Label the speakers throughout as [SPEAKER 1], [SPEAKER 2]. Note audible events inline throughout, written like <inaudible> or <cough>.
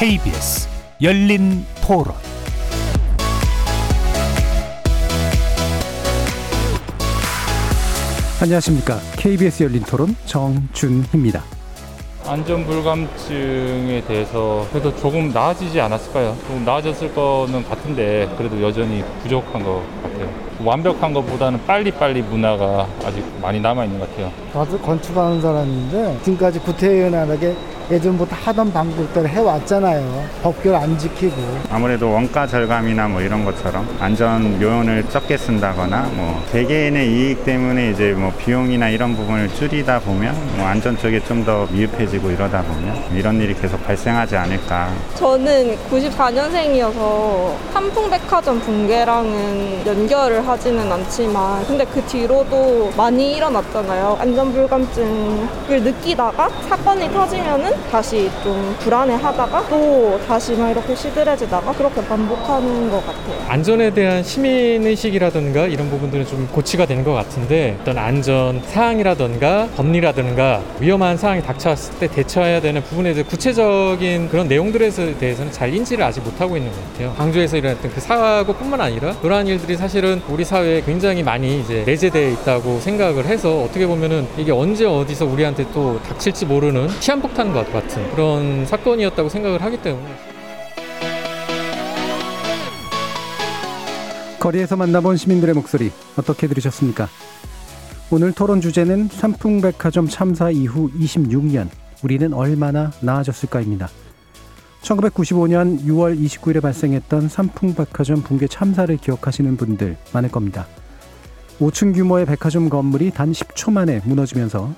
[SPEAKER 1] KBS 열린 토론
[SPEAKER 2] 안녕하십니까. KBS 열린 토론 정준희입니다.
[SPEAKER 3] 안전불감증에 대해서 그래도 조금 나아지지 않았을까요? 조금 나아졌을 거는 같은데 그래도 여전히 부족한 것 같아요. 완벽한 것보다는 빨리빨리 문화가 아직 많이 남아있는 것 같아요.
[SPEAKER 4] 나도 건축하는 사람인데 지금까지 구태연하게 예전부터 하던 방법대로 해왔잖아요. 법규를 안 지키고.
[SPEAKER 5] 아무래도 원가 절감이나 뭐 이런 것처럼 안전 요원을 적게 쓴다거나 뭐 개개인의 이익 때문에 이제 뭐 비용이나 이런 부분을 줄이다 보면 뭐 안전 쪽에 좀 더 미흡해지고 이러다 보면 이런 일이 계속 발생하지 않을까
[SPEAKER 6] 저는 94년생이어서 삼풍백화점 붕괴랑은 연결을 하지는 않지만 근데 그 뒤로도 많이 일어났잖아요. 안전불감증을 느끼다가 사건이 터지면은 다시 좀 불안해하다가 또 다시 막 이렇게 시들해지다가 그렇게 반복하는 것 같아요.
[SPEAKER 7] 안전에 대한 시민의식이라든가 이런 부분들은 좀 고치가 되는 것 같은데 어떤 안전 사항이라든가 법리라든가 위험한 상황이 닥쳐왔을 때 대처해야 되는 부분에 대해 구체적인 그런 내용들에 대해서는 잘 인지를 아직 못하고 있는 것 같아요. 광주에서 일어났던 그 사고뿐만 아니라 그러한 일들이 사실은 우리 사회에 굉장히 많이 이제 내재되어 있다고 생각을 해서 어떻게 보면은 이게 언제 어디서 우리한테 또 닥칠지 모르는 시한폭탄 것 같은 그런 사건이었다고 생각을 하기 때문에
[SPEAKER 2] 거리에서 만나본 시민들의 목소리 어떻게 들으셨습니까? 오늘 토론 주제는 삼풍백화점 참사 이후 26년 우리는 얼마나 나아졌을까입니다. 1995년 6월 29일에 발생했던 삼풍백화점 붕괴 참사를 기억하시는 분들 많을 겁니다. 5층 규모의 백화점 건물이 단 10초 만에 무너지면서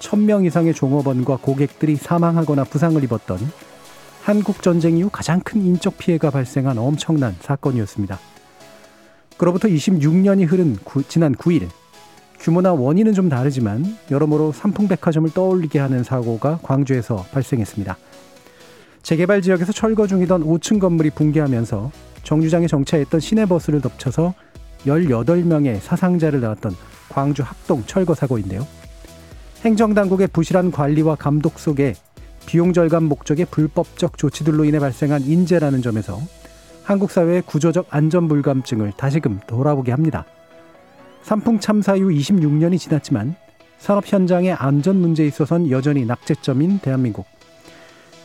[SPEAKER 2] 1000명 이상의 종업원과 고객들이 사망하거나 부상을 입었던 한국 전쟁 이후 가장 큰 인적 피해가 발생한 엄청난 사건이었습니다. 그로부터 26년이 흐른 구, 지난 9일 규모나 원인은 좀 다르지만 여러모로 삼풍백화점을 떠올리게 하는 사고가 광주에서 발생했습니다. 재개발 지역에서 철거 중이던 5층 건물이 붕괴하면서 정류장에 정차했던 시내버스를 덮쳐서 18명의 사상자를 낳았던 광주 합동 철거 사고인데요. 행정당국의 부실한 관리와 감독 속에 비용 절감 목적의 불법적 조치들로 인해 발생한 인재라는 점에서 한국 사회의 구조적 안전 불감증을 다시금 돌아보게 합니다. 삼풍 참사 이후 26년이 지났지만 산업 현장의 안전 문제에 있어선 여전히 낙제점인 대한민국.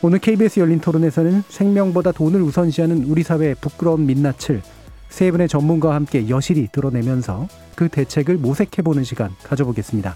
[SPEAKER 2] 오늘 KBS 열린 토론에서는 생명보다 돈을 우선시하는 우리 사회의 부끄러운 민낯을 세 분의 전문가와 함께 여실히 드러내면서 그 대책을 모색해보는 시간 가져보겠습니다.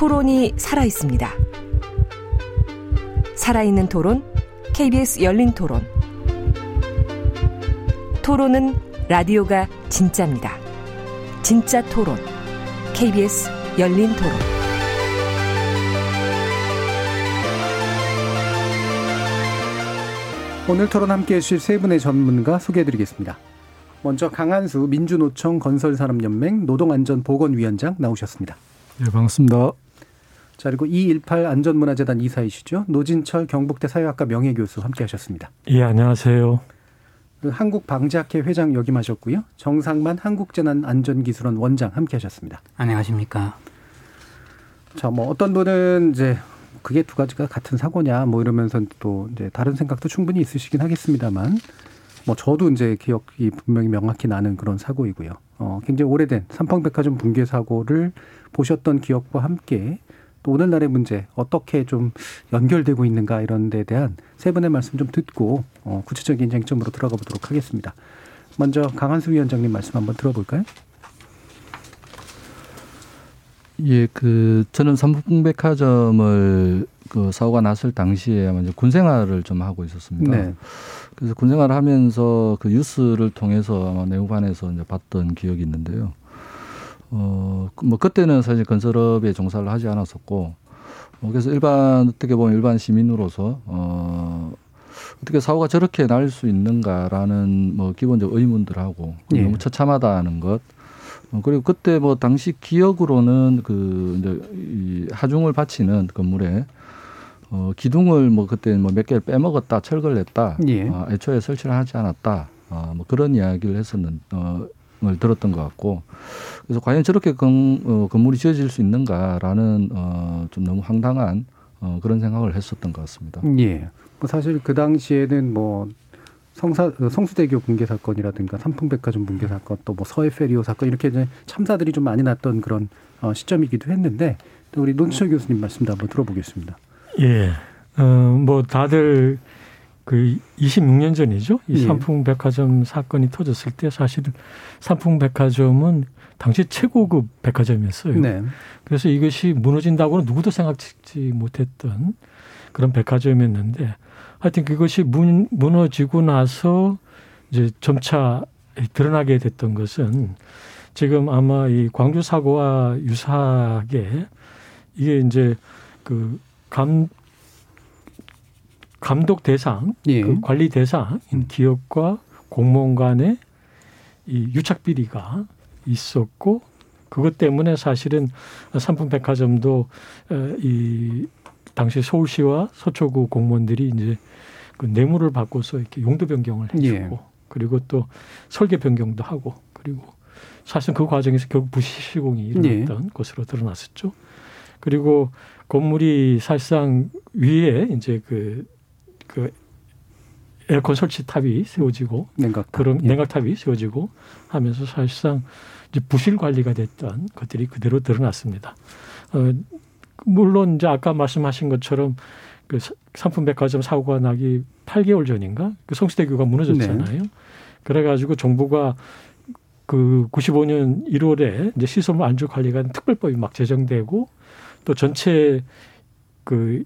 [SPEAKER 8] 토론이 살아 있습니다. 살아있는 토론, KBS 열린 토론. 토론은 라디오가 진짜입니다. 진짜 토론, KBS 열린 토론.
[SPEAKER 2] 오늘 토론 함께 해주실 세 분의 전문가 소개해드리겠습니다. 먼저 강한수 민주노총 건설산업연맹 노동안전보건위원장 나오셨습니다.
[SPEAKER 9] 네, 반갑습니다.
[SPEAKER 2] 자, 그리고 218 안전문화재단 이사이시죠. 노진철 경북대 사회학과 명예교수 함께 하셨습니다.
[SPEAKER 9] 예, 안녕하세요.
[SPEAKER 2] 한국방재학회 회장 역임하셨고요. 정상만 한국재난안전기술원 원장 함께 하셨습니다.
[SPEAKER 10] 안녕하십니까.
[SPEAKER 2] 자, 뭐 어떤 분은 이제 그게 두 가지가 같은 사고냐 뭐 이러면서 또 이제 다른 생각도 충분히 있으시긴 하겠습니다만 뭐 저도 이제 기억이 분명히 명확히 나는 그런 사고이고요. 어, 굉장히 오래된 삼펑백화점 붕괴 사고를 보셨던 기억과 함께 또 오늘날의 문제 어떻게 좀 연결되고 있는가 이런 데 대한 세 분의 말씀 좀 듣고 어, 구체적인 쟁점으로 들어가 보도록 하겠습니다. 먼저 강한수 위원장님 말씀 한번 들어볼까요?
[SPEAKER 9] 예, 그 저는 삼풍백화점을 그 사고가 났을 당시에 먼저 군 생활을 좀 하고 있었습니다. 네. 그래서 군 생활을 하면서 그 뉴스를 통해서 아마 내후반에서 이제 봤던 기억이 있는데요. 어, 뭐 그때는 사실 건설업에 종사를 하지 않았었고, 어, 그래서 일반 어떻게 보면 일반 시민으로서 어, 어떻게 사고가 저렇게 날 수 있는가라는 뭐 기본적 의문들하고
[SPEAKER 2] 예.
[SPEAKER 9] 너무 처참하다는 것. 어, 그리고 그때 뭐 당시 기억으로는 그 이제 이 하중을 바치는 건물에 어 기둥을 뭐 그때 뭐 몇 개를 빼먹었다 철거를 했다.
[SPEAKER 2] 예.
[SPEAKER 9] 어, 애초에 설치를 하지 않았다. 어, 뭐 그런 이야기를 했었는 어, 걸 들었던 것 같고 그래서 과연 저렇게 건, 어, 건물이 지어질 수 있는가라는 어, 좀 너무 황당한 어, 그런 생각을 했었던 것 같습니다.
[SPEAKER 2] 예. 뭐 사실 그 당시에는 뭐 성사 어, 성수대교 붕괴 사건이라든가 삼풍백화점 붕괴 사건 또 뭐 서해 페리오 사건 이렇게 이제 참사들이 좀 많이 났던 그런 어, 시점이기도 했는데 또 우리 논철 교수님 말씀도 한번 들어보겠습니다.
[SPEAKER 10] 예. 어, 뭐 다들 그 26년 전이죠. 이
[SPEAKER 2] 예.
[SPEAKER 10] 삼풍백화점 사건이 터졌을 때 사실 삼풍백화점은 당시 최고급 백화점이었어요.
[SPEAKER 2] 네.
[SPEAKER 10] 그래서 이것이 무너진다고는 누구도 생각지 못했던 그런 백화점이었는데 하여튼 그것이 문, 무너지고 나서 이제 점차 드러나게 됐던 것은 지금 아마 이 광주 사고와 유사하게 이게 이제 그 감, 감독 대상,
[SPEAKER 2] 예.
[SPEAKER 10] 그 관리 대상인 기업과 공무원 간의 이 유착 비리가 있었고 그것 때문에 사실은 삼풍백화점도 어, 이 당시 서울시와 서초구 공무원들이 이제 그 뇌물을 받고서 이렇게 용도 변경을 해주고
[SPEAKER 2] 예.
[SPEAKER 10] 그리고 또 설계 변경도 하고 그리고 사실 그 과정에서 결국 부실 시공이 일어났던
[SPEAKER 2] 예.
[SPEAKER 10] 것으로 드러났었죠. 그리고 건물이 사실상 위에 이제 그, 그 에어컨 설치 탑이 세워지고
[SPEAKER 2] 냉각
[SPEAKER 10] 그런
[SPEAKER 2] 예.
[SPEAKER 10] 냉각탑이 세워지고 하면서 사실상 이제 부실 관리가 됐던 것들이 그대로 드러났습니다. 어, 물론 이제 아까 말씀하신 것처럼 그 사- 상품백화점 사고가 나기 8개월 전인가 그 성수대교가 무너졌잖아요. 그래가지고 정부가 그 95년 1월에 이제 시설물 안전 관리가 특별법이 막 제정되고 또 전체 그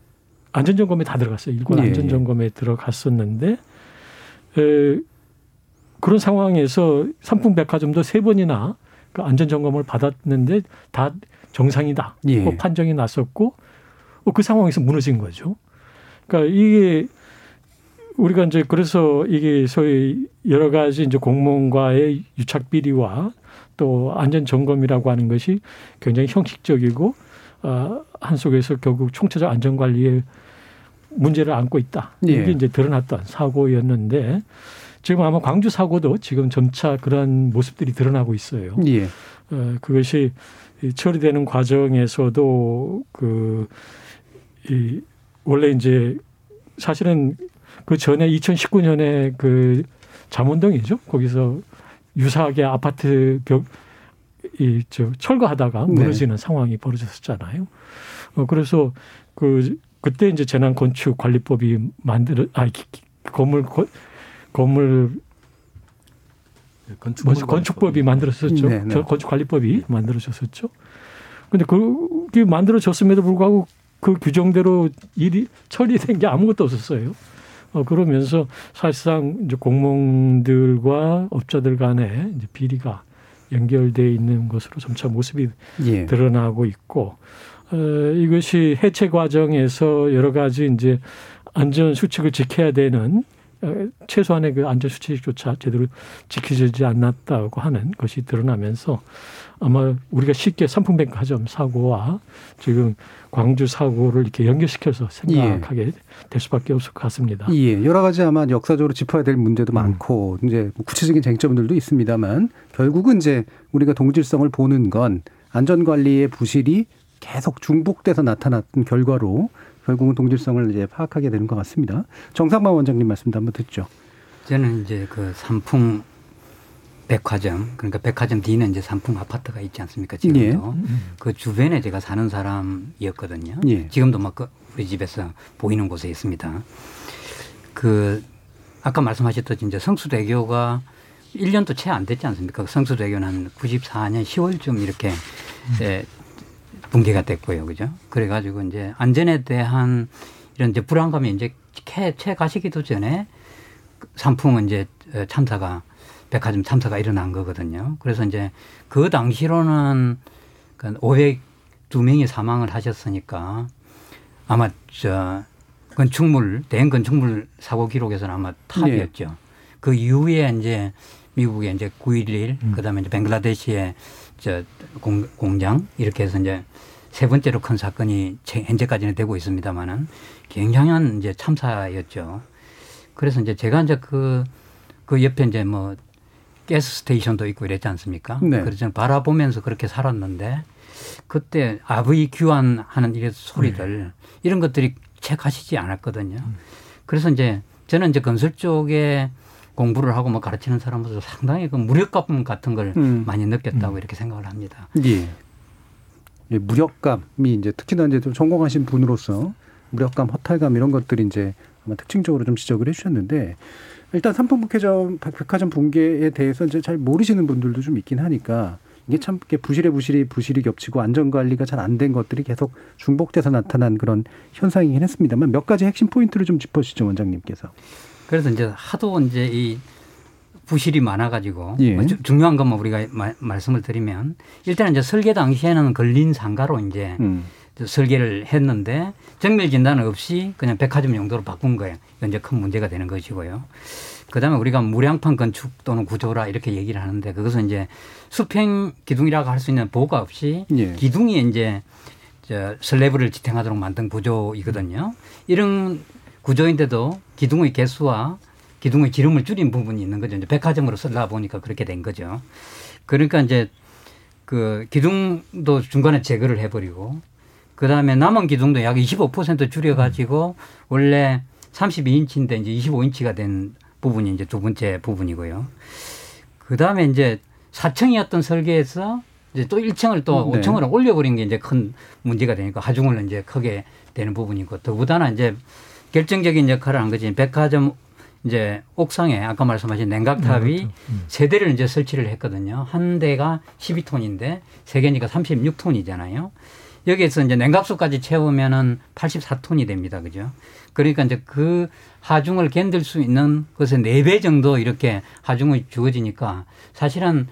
[SPEAKER 10] 안전점검에 다 들어갔어요. 일괄
[SPEAKER 2] 예,
[SPEAKER 10] 안전점검에 들어갔었는데 에, 그런 상황에서 삼풍백화점도 세 번이나 그 안전점검을 받았는데 다 정상이다.
[SPEAKER 2] 예.
[SPEAKER 10] 고 판정이 났었고 어, 그 상황에서 무너진 거죠. 그러니까 이게 우리가 이제 그래서 이게 소위 여러 가지 이제 공무원과의 유착 비리와 또 안전 점검이라고 하는 것이 굉장히 형식적이고 어, 한 속에서 결국 총체적 안전 관리에 문제를 안고 있다.
[SPEAKER 2] 예.
[SPEAKER 10] 이게 이제 드러났던 사고였는데 지금 아마 광주 사고도 지금 점차 그런 모습들이 드러나고 있어요.
[SPEAKER 2] 예.
[SPEAKER 10] 어, 그것이 이 처리되는 과정에서도 그, 이, 원래 이제 사실은 그 전에 2019년에 그 잠원동이죠. 거기서 유사하게 아파트 벽, 이, 저, 철거하다가
[SPEAKER 2] 네.
[SPEAKER 10] 무너지는 상황이 벌어졌었잖아요. 어, 그래서 그, 그때 이제 재난 건축 관리법이 만들어, 아, 기- 기- 건물, 거- 건물
[SPEAKER 9] 건축
[SPEAKER 10] 뭐지 건축법이 만들어졌죠.
[SPEAKER 2] 네, 네.
[SPEAKER 10] 건축관리법이 만들어졌었죠. 근데 그게 만들어졌음에도 불구하고 그 규정대로 일이 처리된 게 아무것도 없었어요. 어, 그러면서 사실상 이제 공무원들과 업자들 간에 이제 비리가 연결돼 있는 것으로 점차 모습이
[SPEAKER 2] 예.
[SPEAKER 10] 드러나고 있고 어, 이것이 해체 과정에서 여러 가지 이제 안전 수칙을 지켜야 되는 어, 최소한의 그 안전 수칙조차 제대로 지켜지지 않았다고 하는 것이 드러나면서 아마 우리가 쉽게 삼풍백 화점 사고와 지금 광주 사고를 이렇게 연결시켜서 생각하게 될 수밖에 없을 것 같습니다.
[SPEAKER 2] 예, 여러 가지 아마 역사적으로 짚어야 될 문제도 많고 이제 뭐 구체적인 쟁점들도 있습니다만 결국은 이제 우리가 동질성을 보는 건 안전 관리의 부실이 계속 중복돼서 나타났던 결과로 결국은 동질성을 이제 파악하게 되는 것 같습니다. 정상만 원장님 말씀도 한번 듣죠.
[SPEAKER 11] 저는 이제 그 삼풍 백화점 그러니까 백화점 뒤는 이제 삼풍 아파트가 있지 않습니까 지금도 그 주변에 제가 사는 사람이었거든요.
[SPEAKER 2] 예.
[SPEAKER 11] 지금도 막 그 우리 집에서 보이는 곳에 있습니다. 그 아까 말씀하셨듯이 이제 성수대교가 1년도 채 안 됐지 않습니까? 성수대교는 한 94년 10월쯤 이렇게 예, 붕괴가 됐고요. 그죠? 그래가지고 이제 안전에 대한 이런 이제 불안감이 이제 채, 채 가시기도 전에 삼풍은 이제 어, 참사가 백화점 참사가 일어난 거거든요. 그래서 이제 그 당시로는 502명이 사망을 하셨으니까 아마 저 건축물 대형 건축물 사고 기록에서는 아마 탑이었죠. 네. 그 이후에 이제 미국의 이제 9.11 음. 그다음에 이제 벵글라데시의 저 공, 공장 이렇게 해서 이제 세 번째로 큰 사건이 현재까지는 되고 있습니다만은 굉장한 이제 참사였죠. 그래서 이제 제가 이제 그, 그 옆에 이제 뭐 가스 스테이션도 있고 이랬지 않습니까? 네. 그래서 바라보면서 그렇게 살았는데 그때 아브이 규환하는 이런 소리들 네. 이런 것들이 체크하시지 않았거든요. 음. 그래서 이제 저는 이제 건설 쪽에 공부를 하고 뭐 가르치는 사람으로서 상당히 그 무력감 같은 걸 음. 많이 느꼈다고 음. 이렇게 생각을 합니다.
[SPEAKER 2] 예. 예. 무력감이 이제 특히나 이제 좀 전공하신 분으로서 무력감, 허탈감 이런 것들이 이제 아마 특징적으로 좀 지적을 해주셨는데 일단 삼풍 백화점 백화점 붕괴에 대해서 이제 잘 모르시는 분들도 좀 있긴 하니까 이게 참 부실에 부실이 부실이 겹치고 안전 관리가 잘 안 된 것들이 계속 중복돼서 나타난 그런 현상이긴 했습니다만 몇 가지 핵심 포인트를 좀 짚어주시죠 원장님께서.
[SPEAKER 11] 그래서 이제 하도 이제 이 부실이 많아가지고 예. 뭐 중요한 것만 우리가 마, 말씀을 드리면 일단 이제 설계 당시에는 걸린 상가로 이제 음. 설계를 했는데 정밀 진단 없이 그냥 백화점 용도로 바꾼 거예요. 이제 큰 문제가 되는 것이고요. 그다음에 우리가 무량판 건축 또는 구조라 이렇게 얘기를 하는데 그것은 이제 수평 기둥이라고 할 수 있는 보호가 없이 예. 기둥이 이제 저 슬래브를 지탱하도록 만든 구조이거든요. 이런 구조인데도 기둥의 개수와 기둥의 기름을 줄인 부분이 있는 거죠. 이제 백화점으로 쓰다 보니까 그렇게 된 거죠. 그러니까 이제 그 기둥도 중간에 제거를 해버리고 그 다음에 남은 기둥도 약 25% 줄여가지고 원래 32인치인데 이제 25인치가 된 부분이 이제 두 번째 부분이고요. 그 다음에 이제 4층이었던 설계에서 이제 또 1층을 또 네. 5층으로 올려버린 게 이제 큰 문제가 되니까 하중을 이제 크게 되는 부분이고 더구나 이제 결정적인 역할을 한 거지. 백화점 이제 옥상에 아까 말씀하신 냉각탑이 네, 그렇죠. 음. 세 대를 이제 설치를 했거든요. 한 대가 12톤인데 세 개니까 36톤이잖아요. 여기에서 이제 냉각수까지 채우면은 84톤이 됩니다. 그죠? 그러니까 이제 그 하중을 견딜 수 있는 것의 네 배 정도 이렇게 하중이 주어지니까 사실은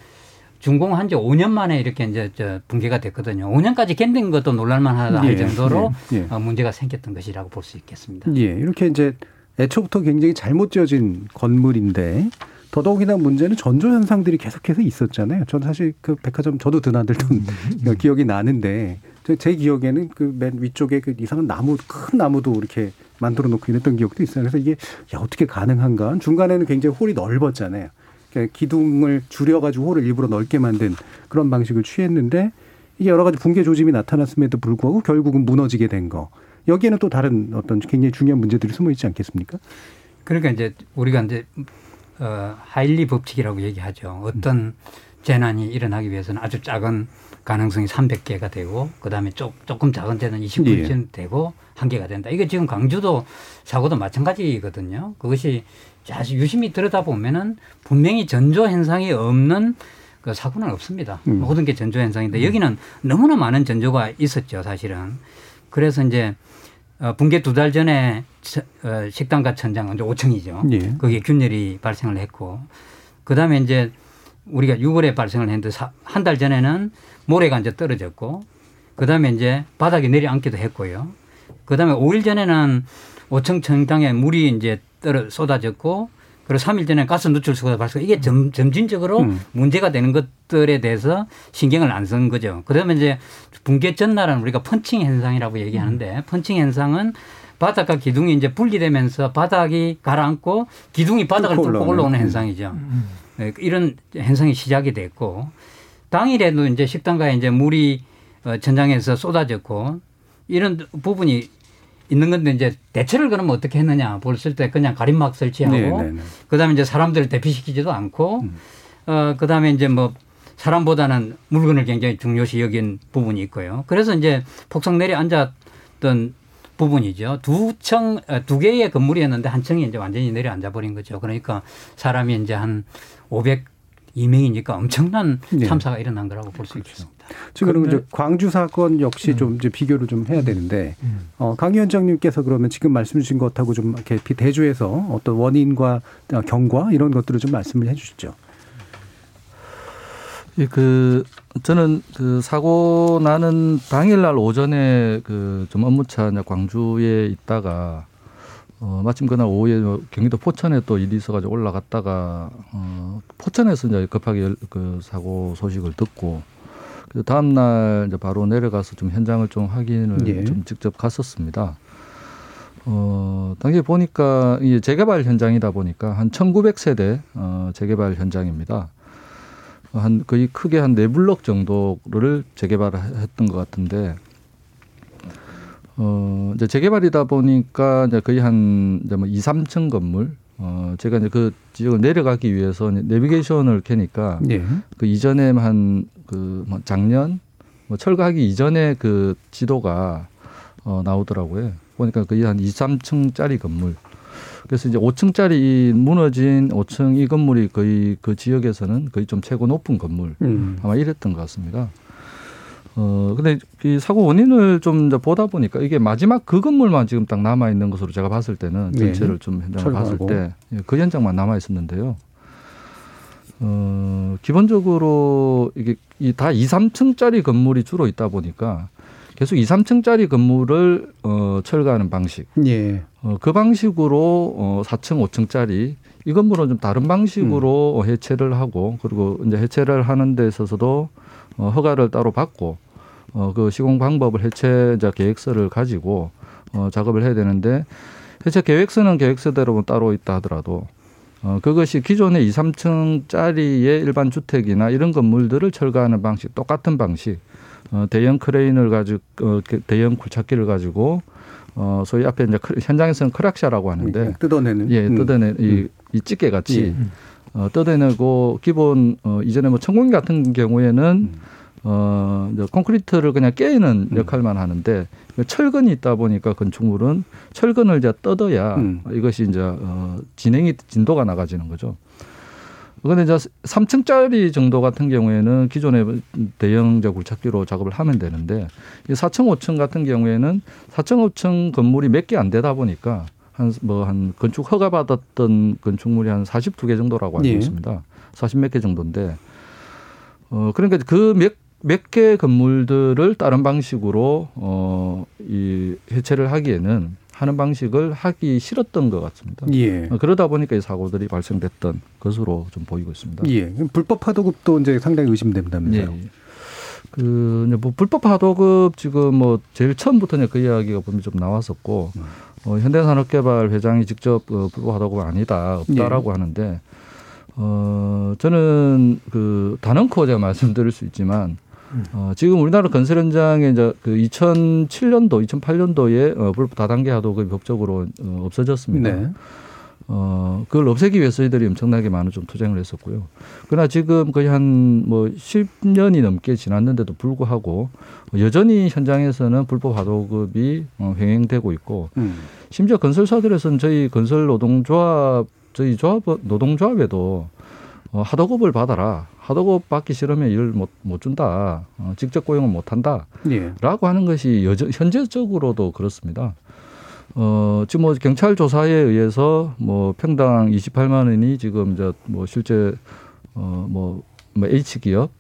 [SPEAKER 11] 준공한 지 5년 만에 이렇게 이제 저 붕괴가 됐거든요. 5년까지 견딘 것도 놀랄만하다 할 예, 정도로 예, 예. 어, 문제가 생겼던 것이라고 볼 수 있겠습니다.
[SPEAKER 2] 예, 이렇게 이제 애초부터 굉장히 잘못 지어진 건물인데 더더욱이나 문제는 전조 현상들이 계속해서 있었잖아요. 저는 사실 그 백화점 저도 드나들던 음. <laughs> 기억이 나는데 제 기억에는 그 맨 위쪽에 그 이상한 나무 큰 나무도 이렇게 만들어 놓고 이랬던 기억도 있어요. 그래서 이게 야 어떻게 가능한가? 중간에는 굉장히 홀이 넓었잖아요. 그러니까 기둥을 줄여가지고 홀을 일부러 넓게 만든 그런 방식을 취했는데 이게 여러 가지 붕괴 조짐이 나타났음에도 불구하고 결국은 무너지게 된 거. 여기에는 또 다른 어떤 굉장히 중요한 문제들이 숨어 있지 않겠습니까?
[SPEAKER 11] 그러니까 이제 우리가 이제 어 하일리 법칙이라고 얘기하죠. 어떤 재난이 일어나기 위해서는 아주 작은 가능성이 300개가 되고 그다음에 조, 조금 작은 데는 20% 예. 되고 한 개가 된다. 이게 지금 광주도 사고도 마찬가지거든요. 그것이 아주 유심히 들여다보면은 분명히 전조 현상이 없는 그 사고는 없습니다. 음. 모든 게 전조 현상인데 음. 여기는 너무나 많은 전조가 있었죠, 사실은. 그래서 이제 어, 붕괴 두 달 전에 어, 식당과 천장 이제 5층이죠. 예. 거기에 균열이 발생을 했고 그다음에 이제 우리가 6월에 발생을 했는데 한 달 전에는 모래가 이제 떨어졌고 그다음에 이제 바닥에 내려앉기도 했고요. 그다음에 5일 전에는 5층 천장에 물이 이제 떨어 쏟아졌고 그리고 3일 전에 가스 누출수가 발생. 이게 점, 점진적으로 음. 문제가 되는 것들에 대해서 신경을 안 쓴 거죠. 그러면 이제 붕괴 전날은 우리가 펀칭 현상이라고 얘기하는데 음. 펀칭 현상은 바닥과 기둥이 이제 분리되면서 바닥이 가라앉고 기둥이 바닥을 뚫고 올라오는 현상이죠. 음. 네, 이런 현상이 시작이 됐고 당일에도 이제 식당가에 이제 물이 어, 천장에서 쏟아졌고 이런 부분이 있는 건데 이제 대처를 그러면 어떻게 했느냐 볼을 때 그냥 가림막 설치하고 네네네. 네, 네. 그다음에 이제 사람들을 대피시키지도 않고 음. 어 그다음에 이제 뭐 사람보다는 물건을 굉장히 중요시 여긴 부분이 있고요. 그래서 이제 폭삭 내려앉았던 부분이죠. 두 층, 어, 두 개의 건물이었는데 한 층이 이제 완전히 내려앉아 버린 거죠. 그러니까 사람이 이제 한 502명이니까 엄청난 네. 참사가 일어난 거라고 볼수 그렇죠. 있습니다.
[SPEAKER 2] 지금 이제 광주 사건 역시 음. 좀 이제 비교를 좀 해야 되는데 음. 어, 강 위원장님께서 그러면 지금 말씀 주신 것하고 좀 이렇게 대조해서 어떤 원인과 경과 이런 것들을 좀 말씀을 해주시죠.
[SPEAKER 9] 예, 그 저는 그 사고 나는 당일날 오전에 그 좀 업무차 광주에 있다가 어, 마침 그날 오후에 경기도 포천에 또 일이 있어가지고 올라갔다가 어, 포천에서 이제 급하게 열, 그 사고 소식을 듣고 그 다음 날 이제 바로 내려가서 좀 현장을 좀 확인을
[SPEAKER 2] 예.
[SPEAKER 9] 좀 직접 갔었습니다. 어, 당시에 보니까 이게 재개발 현장이다 보니까 한 1900세대 어, 재개발 현장입니다. 한 거의 크게 한 네 블럭 정도를 재개발했던 것 같은데 어, 이제 재개발이다 보니까 이제 거의 한 이제 뭐 2, 3층 건물 어, 제가 이제 그 지역을 내려가기 위해서 내비게이션을 켜니까
[SPEAKER 2] 예.
[SPEAKER 9] 그 이전에 한 그 뭐 작년 뭐 철거하기 이전에 그 지도가 어, 나오더라고요. 보니까 거의 한 2, 3층짜리 건물. 그래서 이제 5층짜리 이 무너진 5층 이 건물이 거의 그 지역에서는 거의 좀 최고 높은 건물
[SPEAKER 2] 음.
[SPEAKER 9] 아마 이랬던 것 같습니다. 어, 근데 이 사고 원인을 좀 이제 보다 보니까 이게 마지막 그 건물만 지금 딱 남아 있는 것으로 제가 봤을 때는
[SPEAKER 2] 네.
[SPEAKER 9] 전체를 좀 현장을 봤을
[SPEAKER 2] 철거하고.
[SPEAKER 9] 때그 현장만 남아 있었는데요. 어, 기본적으로 이게 이다 2, 3층짜리 건물이 주로 있다 보니까 계속 2, 3층짜리 건물을 어, 철거하는 방식.
[SPEAKER 2] 예.
[SPEAKER 9] 어, 그 방식으로 어, 4층, 5층짜리 이 건물은 좀 다른 방식으로 어, 해체를 하고 그리고 이제 해체를 하는 데 있어서도 어, 허가를 따로 받고 어, 그 시공 방법을 해체자 계획서를 가지고 어, 작업을 해야 되는데 해체 계획서는 계획서대로 뭐 따로 있다 하더라도 어, 그것이 기존의 2, 3층짜리의 일반 주택이나 이런 건물들을 철거하는 방식, 똑같은 방식, 어, 대형 크레인을 가지고, 어, 그 대형 굴착기를 가지고, 어, 소위 앞에 이제 크- 현장에서는 크락샤라고 하는데,
[SPEAKER 2] 뜯어내는.
[SPEAKER 9] 예,
[SPEAKER 2] 음.
[SPEAKER 9] 뜯어내, 이, 이 집게 같이,
[SPEAKER 2] 예.
[SPEAKER 9] 어, 뜯어내고, 기본, 어, 이전에 뭐 천공기 같은 경우에는, 어, 이제 콘크리트를 그냥 깨는 역할만 하는데, 그 철근이 있다 보니까 건축물은 철근을 이제 뜯어야
[SPEAKER 2] 음.
[SPEAKER 9] 이것이 이제 어, 진행이 진도가 나가지는 거죠. 그런데 이제 3층짜리 정도 같은 경우에는 기존의 대형 이제 굴착기로 작업을 하면 되는데 이 4층, 5층 같은 경우에는 4층, 5층 건물이 몇 개 안 되다 보니까 한 뭐한 건축 허가 받았던 건축물이 한 42개 정도라고 알고
[SPEAKER 2] 예.
[SPEAKER 9] 있습니다. 40 몇 개 정도인데 어 그러니까 그 몇 몇 개 건물들을 다른 방식으로 어 이 해체를 하기에는 하는 방식을 하기 싫었던 것 같습니다.
[SPEAKER 2] 예.
[SPEAKER 9] 어, 그러다 보니까 이 사고들이 발생됐던 것으로 좀 보이고 있습니다.
[SPEAKER 2] 예. 불법 하도급도 이제 상당히 의심된다면서요.
[SPEAKER 9] 예. 그, 이제 뭐 불법 하도급 지금 뭐 제일 처음부터 이제 그 이야기가 분명히 좀 나왔었고, 어, 현대산업개발 회장이 직접 어, 불법 하도급 아니다, 없다라고
[SPEAKER 2] 예.
[SPEAKER 9] 하는데, 어, 저는 그 단언코 제가 <laughs> 말씀드릴 수 있지만, 어, 지금 우리나라 건설 현장에 이제 그 2007년도, 2008년도에 어, 불법 다단계 하도급이 법적으로 어, 없어졌습니다.
[SPEAKER 2] 네.
[SPEAKER 9] 어, 그걸 없애기 위해서 저희들이 엄청나게 많은 좀 투쟁을 했었고요. 그러나 지금 거의 한 뭐 10년이 넘게 지났는데도 불구하고 여전히 현장에서는 불법 하도급이 어, 횡행되고 있고
[SPEAKER 2] 음.
[SPEAKER 9] 심지어 건설사들에서는 저희 건설 노동조합 저희 조합 노동조합에도 어, 하도급을 받아라. 하도급 받기 싫으면 일을 못, 못 준다. 어, 직접 고용을 못 한다.
[SPEAKER 2] 예.
[SPEAKER 9] 라고 하는 것이 여전, 현재적으로도 그렇습니다. 어, 지금 뭐 경찰 조사에 의해서 뭐 평당 28만 원이 지금 이제 뭐 실제 어, 뭐, 뭐 H 기업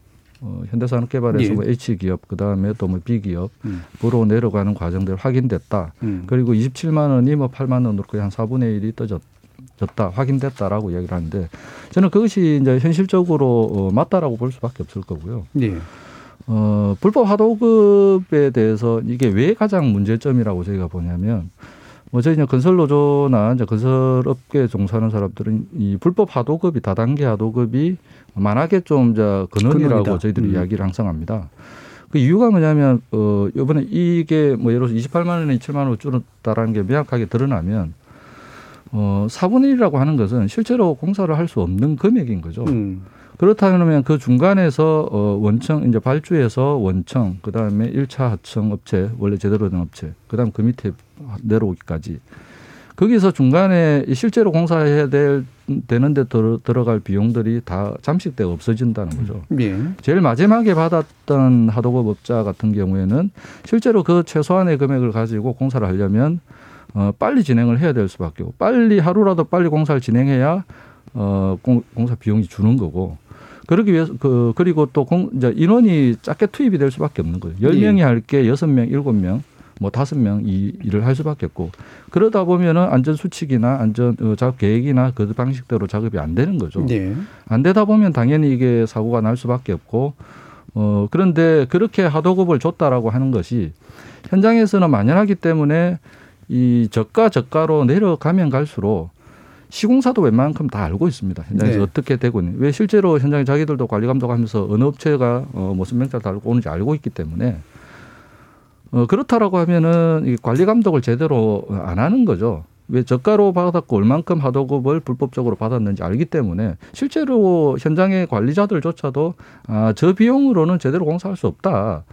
[SPEAKER 9] 어, 현대산업개발에서
[SPEAKER 2] 예.
[SPEAKER 9] 뭐 H 기업 그 다음에 또 뭐 B 기업으로
[SPEAKER 2] 음.
[SPEAKER 9] 내려가는 과정들 확인됐다.
[SPEAKER 2] 음.
[SPEAKER 9] 그리고 27만 원이 뭐 8만 원으로 거의 한 4분의 1이 떠졌. 다 확인됐다라고 이야기를 하는데 저는 그것이 이제 현실적으로 어, 맞다라고 볼 수밖에 없을 거고요.
[SPEAKER 2] 예.
[SPEAKER 9] 어, 불법 하도급에 대해서 이게 왜 가장 문제점이라고 저희가 보냐면 뭐 저희 이제 건설 노조나 이제 건설업계 종사하는 사람들은 이 불법 하도급이 다단계 하도급이 만하게 좀 이제 근원이라고
[SPEAKER 2] 근원이다.
[SPEAKER 9] 저희들이
[SPEAKER 2] 음.
[SPEAKER 9] 이야기를 항상 합니다. 그 이유가 뭐냐면 어 이번에 이게 뭐 예를 들어서 28만 원에 7만 원으로 줄었다라는 게 명확하게 드러나면 어 4분의 1이라고 하는 것은 실제로 공사를 할 수 없는 금액인 거죠.
[SPEAKER 2] 음.
[SPEAKER 9] 그렇다면 그 중간에서 어 원청 이제 발주해서 원청 그 다음에 일차 하청 업체 원래 제대로 된 업체 그 다음 그 밑에 내려오기까지 거기서 중간에 실제로 공사해야 될 되는데 들어, 들어갈 비용들이 다 잠식되어 없어진다는 거죠.
[SPEAKER 2] 예.
[SPEAKER 9] 제일 마지막에 받았던 하도급 업자 같은 경우에는 실제로 그 최소한의 금액을 가지고 공사를 하려면 어, 빨리 진행을 해야 될 수밖에 없고 빨리 하루라도 빨리 공사를 진행해야 어, 공, 공사 비용이 주는 거고 그러기 위해서 그 그리고 또 공, 이제 인원이 작게 투입이 될 수밖에 없는 거예요. 열
[SPEAKER 2] 예.
[SPEAKER 9] 명이 할게 여섯 명 일곱 명뭐 다섯 명 이 일을 할 수밖에 없고 그러다 보면은 안전 수칙이나 안전 어, 작업 계획이나 그 방식대로 작업이 안 되는 거죠.
[SPEAKER 2] 네.
[SPEAKER 9] 안 되다 보면 당연히 이게 사고가 날 수밖에 없고 어 그런데 그렇게 하도급을 줬다라고 하는 것이 현장에서는 만연하기 때문에 이 저가 저가로 내려가면 갈수록 시공사도 웬만큼 다 알고 있습니다. 현장에서
[SPEAKER 2] 네.
[SPEAKER 9] 어떻게 되고 있는. 왜 실제로 현장에 자기들도 관리 감독하면서 어느 업체가 어, 무슨 명찰 달고 오는지 알고 있기 때문에 어, 그렇다라고 하면은 이 관리 감독을 제대로 안 하는 거죠. 왜 저가로 받았고 얼만큼 하도급을 불법적으로 받았는지 알기 때문에 실제로 현장의 관리자들조차도 아, 저 비용으로는 제대로 공사할 수 없다.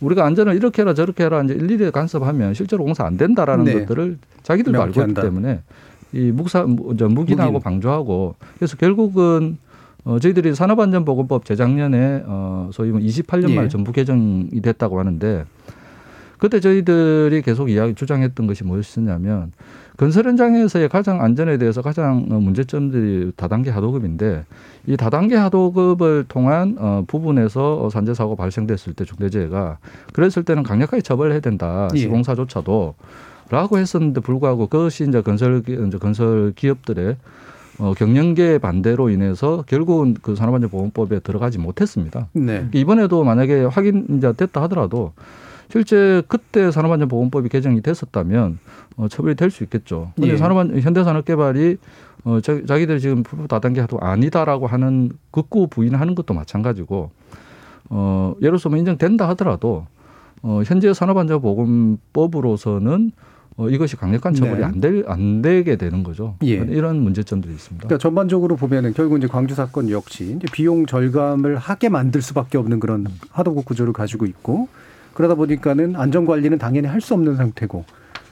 [SPEAKER 9] 우리가 안전을 이렇게 해라 저렇게 해라 이제 일일이 간섭하면 실제로 공사 안 된다라는
[SPEAKER 2] 네.
[SPEAKER 9] 것들을 자기들도 알고 있기. 때문에 이 묵사 무- 저 무기나하고
[SPEAKER 2] 묵인.
[SPEAKER 9] 방조하고 그래서 결국은 어, 저희들이 산업안전보건법 재작년에 어, 소위 28년 만에
[SPEAKER 2] 예.
[SPEAKER 9] 전부 개정이 됐다고 하는데 그때 저희들이 계속 이야기 주장했던 것이 무엇이었냐면 건설 현장에서의 가장 안전에 대해서 가장 어, 문제점들이 다단계 하도급인데 이 다단계 하도급을 통한 어, 부분에서 어, 산재 사고 발생됐을 때 중대재해가 그랬을 때는 강력하게 처벌해야 된다
[SPEAKER 2] 예.
[SPEAKER 9] 시공사조차도 라고 했었는데 불구하고 그것이 이제 건설 기- 이제 건설 기업들의 어, 경영계 반대로 인해서 결국은 그 산업안전보건법에 들어가지 못했습니다.
[SPEAKER 2] 네.
[SPEAKER 9] 이번에도 만약에 확인 이제 됐다 하더라도 실제 그때 산업안전보건법이 개정이 됐었다면 어, 처벌이 될 수 있겠죠. 근데
[SPEAKER 2] 예.
[SPEAKER 9] 산업안 현대산업개발이 어, 자, 자기들이 지금 불법 다단계 하도 아니다라고 하는 극구 부인하는 것도 마찬가지고 어, 예를 들어서 뭐 인정된다 하더라도 어, 현재 산업안전보건법으로서는 어, 이것이 강력한 처벌이
[SPEAKER 2] 네.
[SPEAKER 9] 안, 될, 안 되게 되는 거죠.
[SPEAKER 2] 예.
[SPEAKER 9] 이런 문제점들이 있습니다.
[SPEAKER 2] 그러니까 전반적으로 보면은 결국 이제 광주 사건 역시 이제 비용 절감을 하게 만들 수밖에 없는 그런 하도급 구조를 가지고 있고 그러다 보니까는 안전 관리는 당연히 할 수 없는 상태고.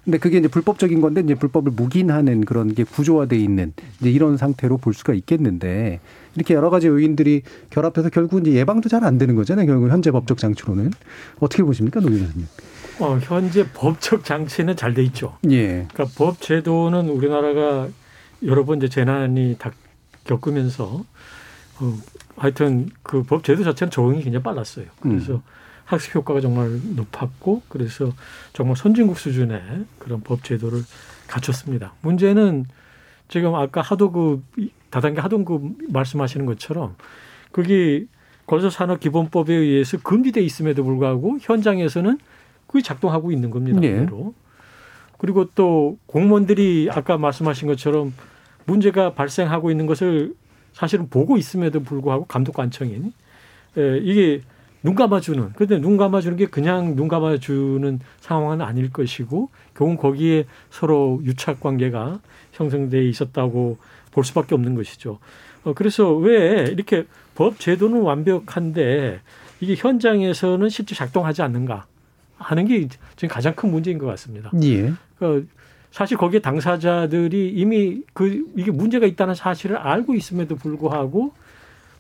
[SPEAKER 2] 근데 그게 이제 불법적인 건데 이제 불법을 묵인하는 그런 게 구조화돼 있는 이제 이런 상태로 볼 수가 있겠는데 이렇게 여러 가지 요인들이 결합해서 결국 이제 예방도 잘 안 되는 거잖아요. 결국 현재 법적 장치로는 어떻게 보십니까, 노기 교수님?
[SPEAKER 10] 어, 현재 법적 장치는 잘 돼 있죠.
[SPEAKER 2] 예.
[SPEAKER 10] 그러니까 법 제도는 우리나라가 여러 번 이제 재난이 다 겪으면서 어, 하여튼 그 법 제도 자체는 적응이 굉장히 빨랐어요. 그래서
[SPEAKER 2] 음.
[SPEAKER 10] 학습 효과가 정말 높았고 그래서 정말 선진국 수준의 그런 법 제도를 갖췄습니다. 문제는 지금 아까 하도급 다단계 하도급 말씀하시는 것처럼 그게 건설산업기본법에 의해서 금지돼 있음에도 불구하고 현장에서는 그게 작동하고 있는 겁니다.
[SPEAKER 2] 네.
[SPEAKER 10] 그리고 또 공무원들이 아까 말씀하신 것처럼 문제가 발생하고 있는 것을 사실은 보고 있음에도 불구하고 감독관청인 에, 이게 눈 감아주는 그런데 눈 감아주는 게 그냥 눈 감아주는 상황은 아닐 것이고 결국 거기에 서로 유착 관계가 형성돼 있었다고 볼 수밖에 없는 것이죠. 어, 그래서 왜 이렇게 법 제도는 완벽한데 이게 현장에서는 실제 작동하지 않는가 하는 게 지금 가장 큰 문제인 것 같습니다.
[SPEAKER 2] 예.
[SPEAKER 10] 그 사실 거기에 당사자들이 이미 그 이게 문제가 있다는 사실을 알고 있음에도 불구하고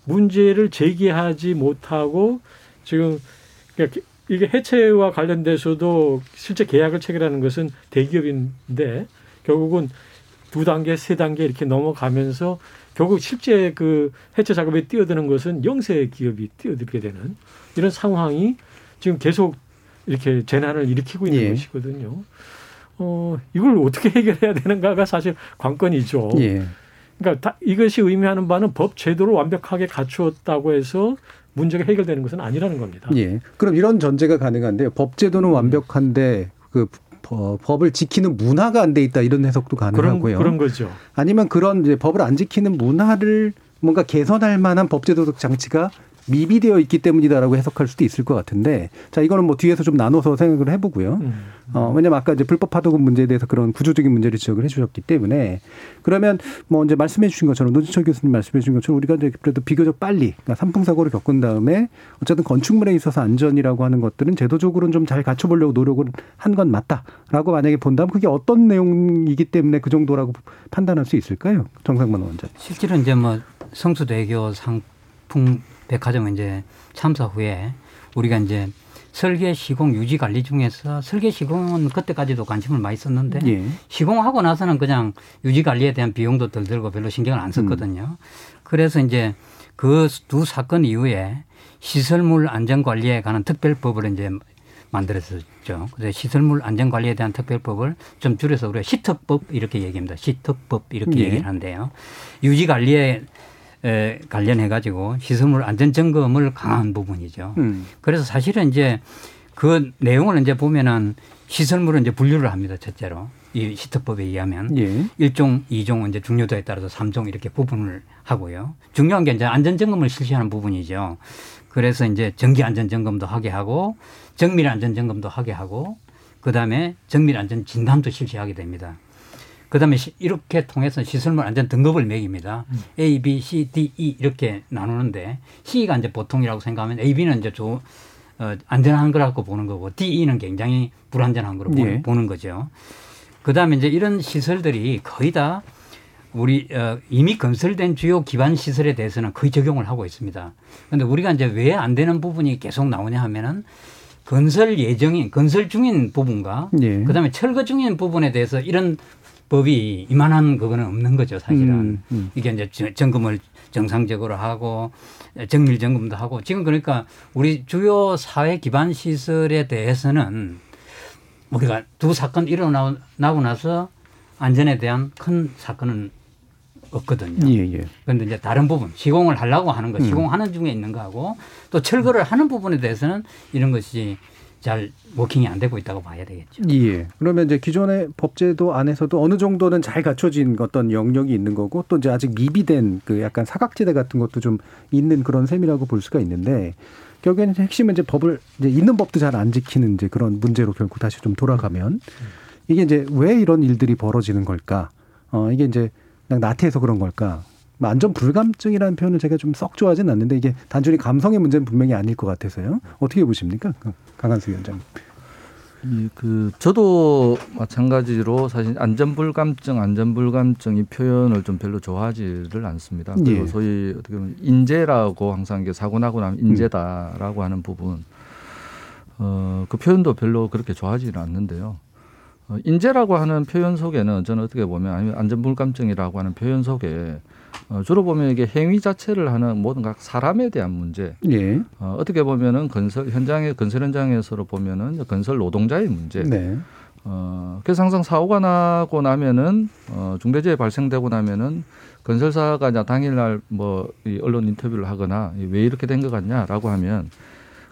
[SPEAKER 10] 문제를 제기하지 못하고 지금 그러니까 이게 해체와 관련돼서도 실제 계약을 체결하는 것은 대기업인데 결국은 두 단계, 세 단계 이렇게 넘어가면서 결국 실제 그 해체 작업에 뛰어드는 것은 영세 기업이 뛰어들게 되는 이런 상황이 지금 계속 이렇게 재난을 일으키고 있는
[SPEAKER 2] 예.
[SPEAKER 10] 것이거든요. 어, 이걸 어떻게 해결해야 되는가가 사실 관건이죠.
[SPEAKER 2] 예.
[SPEAKER 10] 그러니까 다, 이것이 의미하는 바는 법 제도를 완벽하게 갖추었다고 해서 문제가 해결되는 것은 아니라는 겁니다.
[SPEAKER 2] 예. 그럼 이런 전제가 가능한데요. 법 제도는 완벽한데 그 법- 법을 지키는 문화가 안 돼 있다 이런 해석도
[SPEAKER 10] 그런
[SPEAKER 2] 가능하고요.
[SPEAKER 10] 그런 거죠.
[SPEAKER 2] 아니면 그런 법을 안 지키는 문화를 뭔가 개선할 만한 법제도적 장치가 미비되어 있기 때문이다라고 해석할 수도 있을 것 같은데 자 이거는 뭐 뒤에서 좀 나눠서 생각을 해보고요.
[SPEAKER 10] 음.
[SPEAKER 2] 어, 왜냐면 아까 이제 불법 하도급 문제에 대해서 그런 구조적인 문제를 지적을 해주셨기 때문에 그러면 뭐 이제 말씀해 주신 것처럼 노진철 교수님 말씀해 주신 것처럼 우리가 이제 그래도 비교적 빨리 그러니까 산풍 사고를 겪은 다음에 어쨌든 건축물에 있어서 안전이라고 하는 것들은 제도적으로는 좀 잘 갖춰보려고 노력을 한 건 맞다라고 만약에 본다면 그게 어떤 내용이기 때문에 그 정도라고 판단할 수 있을까요, 정상만 원장?
[SPEAKER 11] 실제로 이제 뭐 성수대교 상풍 백화점 이제 참사 후에 우리가 이제 설계 시공 유지 관리 중에서 설계 시공은 그때까지도 관심을 많이 썼는데
[SPEAKER 2] 예.
[SPEAKER 11] 시공하고 나서는 그냥 유지 관리에 대한 비용도 덜 들고 별로 신경을 안 썼거든요. 그래서 이제 그 두 사건 이후에 시설물 안전 관리에 관한 특별법을 이제 만들었었죠. 그래서 시설물 안전 관리에 대한 특별법을 좀 줄여서 우리가 시특법 이렇게 얘기합니다. 시특법 이렇게
[SPEAKER 12] 예.
[SPEAKER 11] 얘기를 하는데요. 유지 관리에 에, 관련해 가지고 시설물 안전 점검을 강화한 부분이죠.
[SPEAKER 2] 음.
[SPEAKER 11] 그래서 사실은 이제 그 내용을 이제 보면은 시설물은 이제 분류를 합니다. 첫째로 이 시특법에 의하면
[SPEAKER 2] 예.
[SPEAKER 11] 일종이종 이제 중요도에 따라서 삼종 이렇게 부분을 하고요. 중요한 게 이제 안전 점검을 실시하는 부분이죠. 그래서 이제 정기 안전 점검도 하게 하고 정밀 안전 점검도 하게 하고 그다음에 정밀 안전 진단도 실시하게 됩니다. 그다음에 시- 이렇게 통해서 시설물 안전 등급을 매깁니다. A, B, C, D, E 이렇게 나누는데 C가 이제 보통이라고 생각하면 A, B는 이제 조, 어, 안전한 거라고 보는 거고 D, E는 굉장히 불안전한 거로 보는,
[SPEAKER 2] 예.
[SPEAKER 11] 보는 거죠. 그다음에 이제 이런 시설들이 거의 다 우리 어, 이미 건설된 주요 기반 시설에 대해서는 거의 적용을 하고 있습니다. 그런데 우리가 이제 왜 안 되는 부분이 계속 나오냐 하면은 건설 예정인 건설 중인 부분과
[SPEAKER 2] 예.
[SPEAKER 11] 그다음에 철거 중인 부분에 대해서 이런 법이 이만한 그거는 없는 거죠 사실은
[SPEAKER 2] 음, 음.
[SPEAKER 11] 이게 이제 저- 점검을 정상적으로 하고 정밀 점검도 하고 지금 그러니까 우리 주요 사회 기반 시설에 대해서는 우리가 두 사건 일어나고 나서 안전에 대한 큰 사건은 없거든요.
[SPEAKER 2] 예, 예.
[SPEAKER 11] 그런데 이제 다른 부분 시공을 하려고 하는 것,
[SPEAKER 2] 음.
[SPEAKER 11] 시공하는 중에 있는 거하고 또 철거를 하는 부분에 대해서는 이런 것이 잘 워킹이 안 되고 있다고 봐야 되겠죠.
[SPEAKER 2] 예. 그러면 이제 기존의 법제도 안에서도 어느 정도는 잘 갖춰진 어떤 영역이 있는 거고 또 이제 아직 미비된 그 약간 사각지대 같은 것도 좀 있는 그런 셈이라고 볼 수가 있는데 결국에는 핵심은 이제 법을 이제 있는 법도 잘 안 지키는 이제 그런 문제로 결국 다시 좀 돌아가면 이게 이제 왜 이런 일들이 벌어지는 걸까? 어, 이게 이제 나태해서 그런 걸까? 뭐 안전 불감증이라는 표현을 제가 좀 썩 좋아하진 않는데 이게 단순히 감성의 문제는 분명히 아닐 것 같아서요. 어떻게 보십니까? 그 강한수 위원장님.
[SPEAKER 9] 이그 저도 마찬가지로 사실 안전불감증, 안전불감증 이 표현을 좀 별로 좋아하지를 않습니다. 그리고
[SPEAKER 2] 예.
[SPEAKER 9] 소위 어떻게 보면 인재라고 항상 이게 사고 나고 나면 인재다라고 하는 부분, 어, 그 표현도 별로 그렇게 좋아하지는 않는데요. 어, 인재라고 하는 표현 속에는 저는 어떻게 보면 아니면 안전불감증이라고 하는 표현 속에 어, 주로 보면 이게 행위 자체를 하는 모든 각 사람에 대한 문제,
[SPEAKER 2] 예.
[SPEAKER 9] 어, 어떻게 보면은 건설 현장에 건설 현장에서 보면은 건설 노동자의 문제.
[SPEAKER 2] 네.
[SPEAKER 9] 어, 그래서 항상 사고가 나고 나면은 어, 중대재해 발생되고 나면은 건설사가 이제 당일날 뭐 이 언론 인터뷰를 하거나 이왜 이렇게 된 것 같냐라고 하면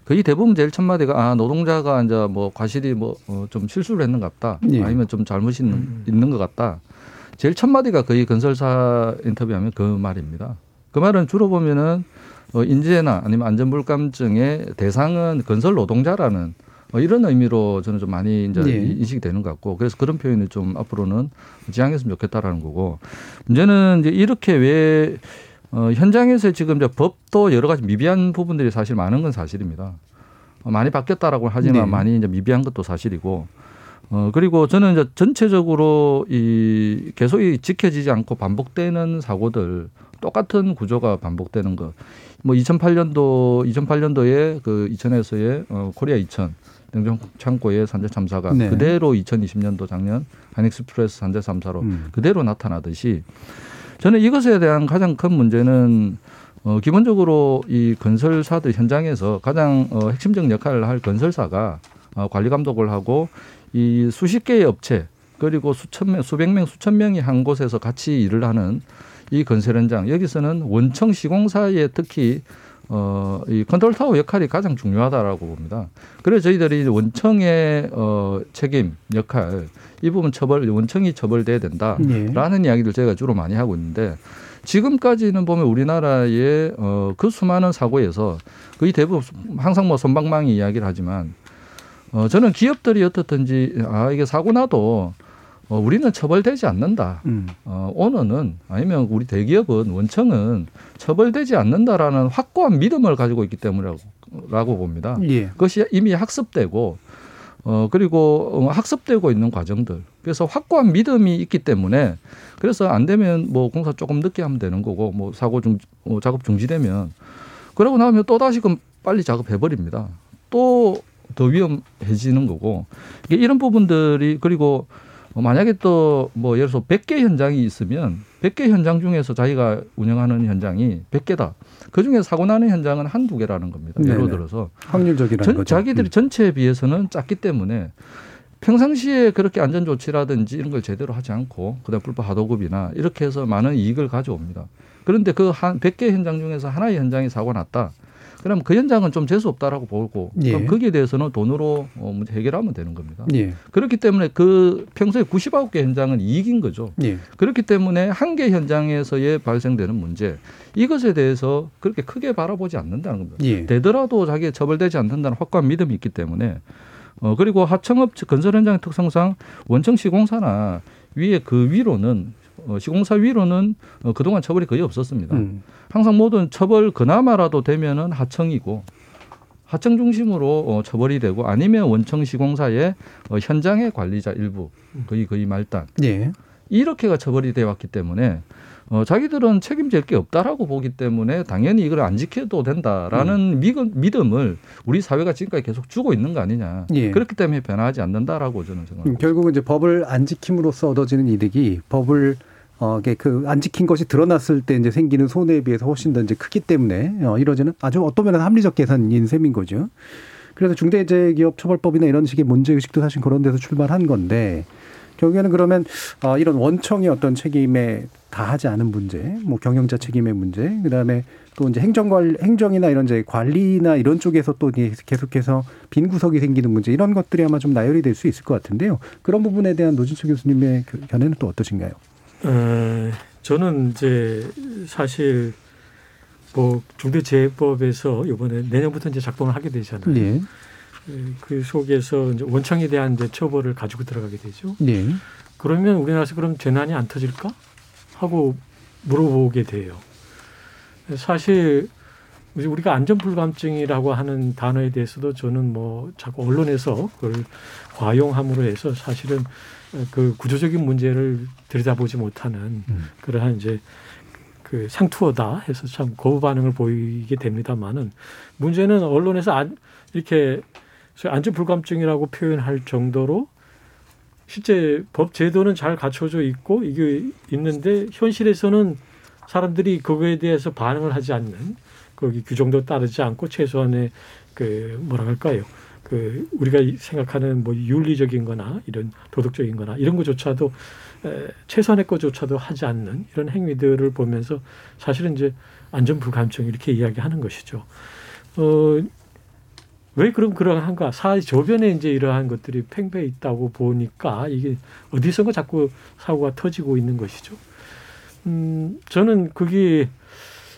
[SPEAKER 9] 거의 대부분 제일 첫 마디가 아 노동자가 이제 뭐 과실이 뭐 좀 실수를 했는 것 같다
[SPEAKER 2] 예.
[SPEAKER 9] 아니면 좀 잘못이 있는, 있는 것 같다 제일 첫 마디가 거의 건설사 인터뷰하면 그 말입니다. 그 말은 주로 보면은 어, 인재나 아니면 안전불감증의 대상은 건설 노동자라는 어, 이런 의미로 저는 좀 많이 이제
[SPEAKER 2] 예.
[SPEAKER 9] 인식이 되는 것 같고 그래서 그런 표현을 좀 앞으로는 지향했으면 좋겠다라는 거고 문제는 이제 이렇게 왜 어, 현장에서 지금 이제 법도 여러 가지 미비한 부분들이 사실 많은 건 사실입니다. 어, 많이 바뀌었다라고 하지만
[SPEAKER 2] 네.
[SPEAKER 9] 많이 이제 미비한 것도 사실이고 어, 그리고 저는 이제 전체적으로 이 계속 이 지켜지지 않고 반복되는 사고들 똑같은 구조가 반복되는 것. 뭐 2008년도 2008년도에 그 이천에서의 어, 코리아 이천 냉동 창고의 산재 참사가
[SPEAKER 2] 네.
[SPEAKER 9] 그대로 2020년도 작년 한익스프레스 산재 참사로
[SPEAKER 2] 음.
[SPEAKER 9] 그대로 나타나듯이 저는 이것에 대한 가장 큰 문제는 어, 기본적으로 이 건설사들 현장에서 가장 어, 핵심적 역할을 할 건설사가 어, 관리 감독을 하고 이 수십 개의 업체 그리고 수천 명, 수백 명, 수천 명이 한 곳에서 같이 일을 하는 이 건설 현장 여기서는 원청 시공사의 특히 어, 이 컨트롤 타워 역할이 가장 중요하다라고 봅니다. 그래서 저희들이 원청의 어, 책임 역할 이 부분 처벌 원청이 처벌돼야 된다라는
[SPEAKER 2] 예.
[SPEAKER 9] 이야기를 저희가 주로 많이 하고 있는데 지금까지는 보면 우리나라의 어, 그 수많은 사고에서 거의 대부분 항상 뭐 솜방망이 이야기를 하지만 어, 저는 기업들이 어떻든지 아 이게 사고 나도 어, 우리는 처벌되지 않는다.
[SPEAKER 2] 음.
[SPEAKER 9] 어, 오너는 아니면 우리 대기업은 원청은 처벌되지 않는다라는 확고한 믿음을 가지고 있기 때문이라고 라고 봅니다.
[SPEAKER 2] 예.
[SPEAKER 9] 그것이 이미 학습되고 어 그리고 어, 학습되고 있는 과정들. 그래서 확고한 믿음이 있기 때문에 그래서 안 되면 뭐 공사 조금 늦게 하면 되는 거고 뭐 사고 중 어, 작업 중지되면 그러고 나면 또 다시 그 빨리 작업해 버립니다. 또 더 위험해지는 거고 이게 이런 부분들이 그리고 어, 만약에 또 뭐 예를 들어서 100개 현장이 있으면 100개 현장 중에서 자기가 운영하는 현장이 100개다. 그중에 사고 나는 현장은 한두 개라는 겁니다. 예를
[SPEAKER 2] 네네.
[SPEAKER 9] 들어서
[SPEAKER 2] 확률적이라는
[SPEAKER 9] 전,
[SPEAKER 2] 거죠.
[SPEAKER 9] 자기들이
[SPEAKER 2] 음.
[SPEAKER 9] 전체에 비해서는 작기 때문에 평상시에 그렇게 안전 조치라든지 이런 걸 제대로 하지 않고 그다음 불법 하도급이나 이렇게 해서 많은 이익을 가져옵니다. 그런데 그 한 100개 현장 중에서 하나의 현장이 사고 났다. 그럼 그 현장은 좀 재수 없다라고 보고
[SPEAKER 2] 예.
[SPEAKER 9] 그럼 거기에 대해서는 돈으로 어, 문제 해결하면 되는 겁니다.
[SPEAKER 2] 예.
[SPEAKER 9] 그렇기 때문에 그 평소에 99개 현장은 이익인 거죠.
[SPEAKER 2] 예.
[SPEAKER 9] 그렇기 때문에 한 개 현장에서의 발생되는 문제 이것에 대해서 그렇게 크게 바라보지 않는다는 겁니다.
[SPEAKER 2] 예.
[SPEAKER 9] 되더라도 자기가 처벌되지 않는다는 확고한 믿음이 있기 때문에 어 그리고 하청업 측 건설 현장의 특성상 원청 시공사나 위에 그 위로는 어 시공사 위로는 어 그동안 처벌이 거의 없었습니다.
[SPEAKER 2] 음.
[SPEAKER 9] 항상 모든 처벌 그나마라도 되면은 하청이고 하청 중심으로 어, 처벌이 되고 아니면 원청 시공사의 어, 현장의 관리자 일부 거의 거의 말단
[SPEAKER 2] 예.
[SPEAKER 9] 이렇게가 처벌이 되어 왔기 때문에 어, 자기들은 책임질 게 없다라고 보기 때문에 당연히 이걸 안 지켜도 된다라는 믿음, 믿음 을 우리 사회가 지금까지 계속 주고 있는 거 아니냐.
[SPEAKER 2] 예.
[SPEAKER 9] 그렇기 때문에 변하지 않는다라고 저는 생각합니다.
[SPEAKER 2] 음, 결국은 이제 법을 안 지킴으로써 얻어지는 이득이 법을 어, 이게 그 안 지킨 것이 드러났을 때 이제 생기는 손해에 비해서 훨씬 더 이제 크기 때문에 어, 이러지는 아주 어떤 면에서 합리적 계산인 셈인 거죠. 그래서 중대재해기업처벌법이나 이런 식의 문제의식도 사실 그런 데서 출발한 건데 결국에는 그러면 어, 이런 원청의 어떤 책임에 다하지 않은 문제, 뭐 경영자 책임의 문제, 그다음에 또 이제 행정관 행정이나 이런 이제 관리나 이런 쪽에서 또 계속해서 빈 구석이 생기는 문제 이런 것들이 아마 좀 나열이 될 수 있을 것 같은데요. 그런 부분에 대한 노진철 교수님의 그 견해는 또 어떠신가요?
[SPEAKER 10] 어, 저는 이제 사실 뭐 중대재해법에서 이번에 내년부터 이제 작동을 하게 되잖아요.
[SPEAKER 2] 예.
[SPEAKER 10] 그 속에서 이제 원청에 대한 이제 처벌을 가지고 들어가게 되죠.
[SPEAKER 2] 예.
[SPEAKER 10] 그러면 우리나라에서 그럼 재난이 안 터질까 하고 물어보게 돼요. 사실 우리가 안전불감증이라고 하는 단어에 대해서도 저는 뭐 자꾸 언론에서 그걸 과용함으로 해서 사실은 그 구조적인 문제를 들여다보지 못하는
[SPEAKER 2] 음.
[SPEAKER 10] 그러한 이제 그 상투어다 해서 참 거부 반응을 보이게 됩니다만은 문제는 언론에서 안, 이렇게 소위 안전불감증이라고 표현할 정도로 실제 법 제도는 잘 갖춰져 있고 이게 있는데 현실에서는 사람들이 그거에 대해서 반응을 하지 않는 거기 규정도 따르지 않고 최소한의 그 뭐라 할까요? 그 우리가 생각하는 뭐 윤리적인 거나 이런 도덕적인 거나 이런 것조차도 에, 최소한의 것조차도 하지 않는 이런 행위들을 보면서 사실은 이제 안전불감증 이렇게 이야기하는 것이죠. 어, 왜 그럼 그러한가? 사회 조변에 이제 이러한 것들이 팽배해 있다고 보니까 이게 어디선가 자꾸 사고가 터지고 있는 것이죠. 음, 저는 그게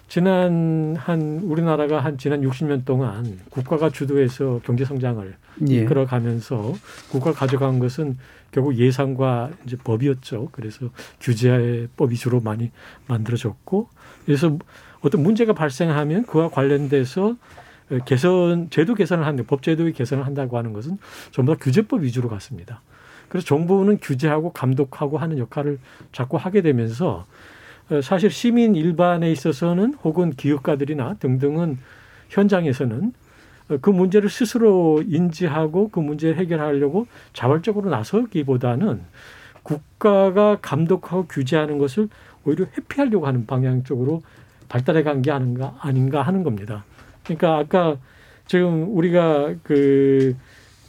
[SPEAKER 10] 지난 한 우리나라가 한 지난 60년 동안 국가가 주도해서 경제 성장을
[SPEAKER 2] 예.
[SPEAKER 10] 이끌어가면서 국가가 가져간 것은 결국 예산과 이제 법이었죠. 그래서 규제법 위주로 많이 만들어졌고 그래서 어떤 문제가 발생하면 그와 관련돼서 개선 제도 개선을 하는 법 제도의 개선을 한다고 하는 것은 전부 다 규제법 위주로 갔습니다. 그래서 정부는 규제하고 감독하고 하는 역할을 자꾸 하게 되면서 어, 사실 시민 일반에 있어서는 혹은 기업가들이나 등등은 현장에서는 어, 그 문제를 스스로 인지하고 그 문제를 해결하려고 자발적으로 나서기보다는 국가가 감독하고 규제하는 것을 오히려 회피하려고 하는 방향 쪽으로 발달해 간 게 아닌가 아닌가 하는 겁니다. 그러니까 아까 지금 우리가 그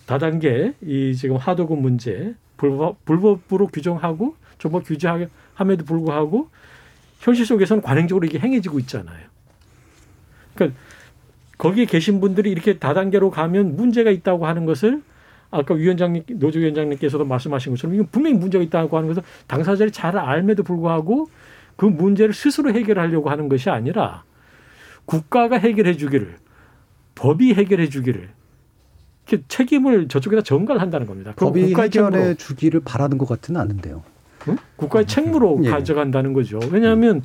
[SPEAKER 10] 다단계 이 지금 하도급 문제 불법 불법으로 규정하고 정법 규제함에도 불구하고 현실 속에서는 관행적으로 이게 행해지고 있잖아요. 그러니까 거기에 계신 분들이 이렇게 다단계로 가면 문제가 있다고 하는 것을 아까 위원장님 노조 위원장님께서도 말씀하신 것처럼 이건 분명히 문제가 있다고 하는 것을 당사자들이 잘 알매도 불구하고 그 문제를 스스로 해결하려고 하는 것이 아니라 국가가 해결해 주기를 법이 해결해 주기를 책임을 저쪽에다 전가를 한다는 겁니다.
[SPEAKER 2] 법이 해결해. 주기를 바라는 것 같지는 않은데요.
[SPEAKER 10] 응? 국가의 책무로
[SPEAKER 2] 예.
[SPEAKER 10] 가져간다는 거죠. 왜냐하면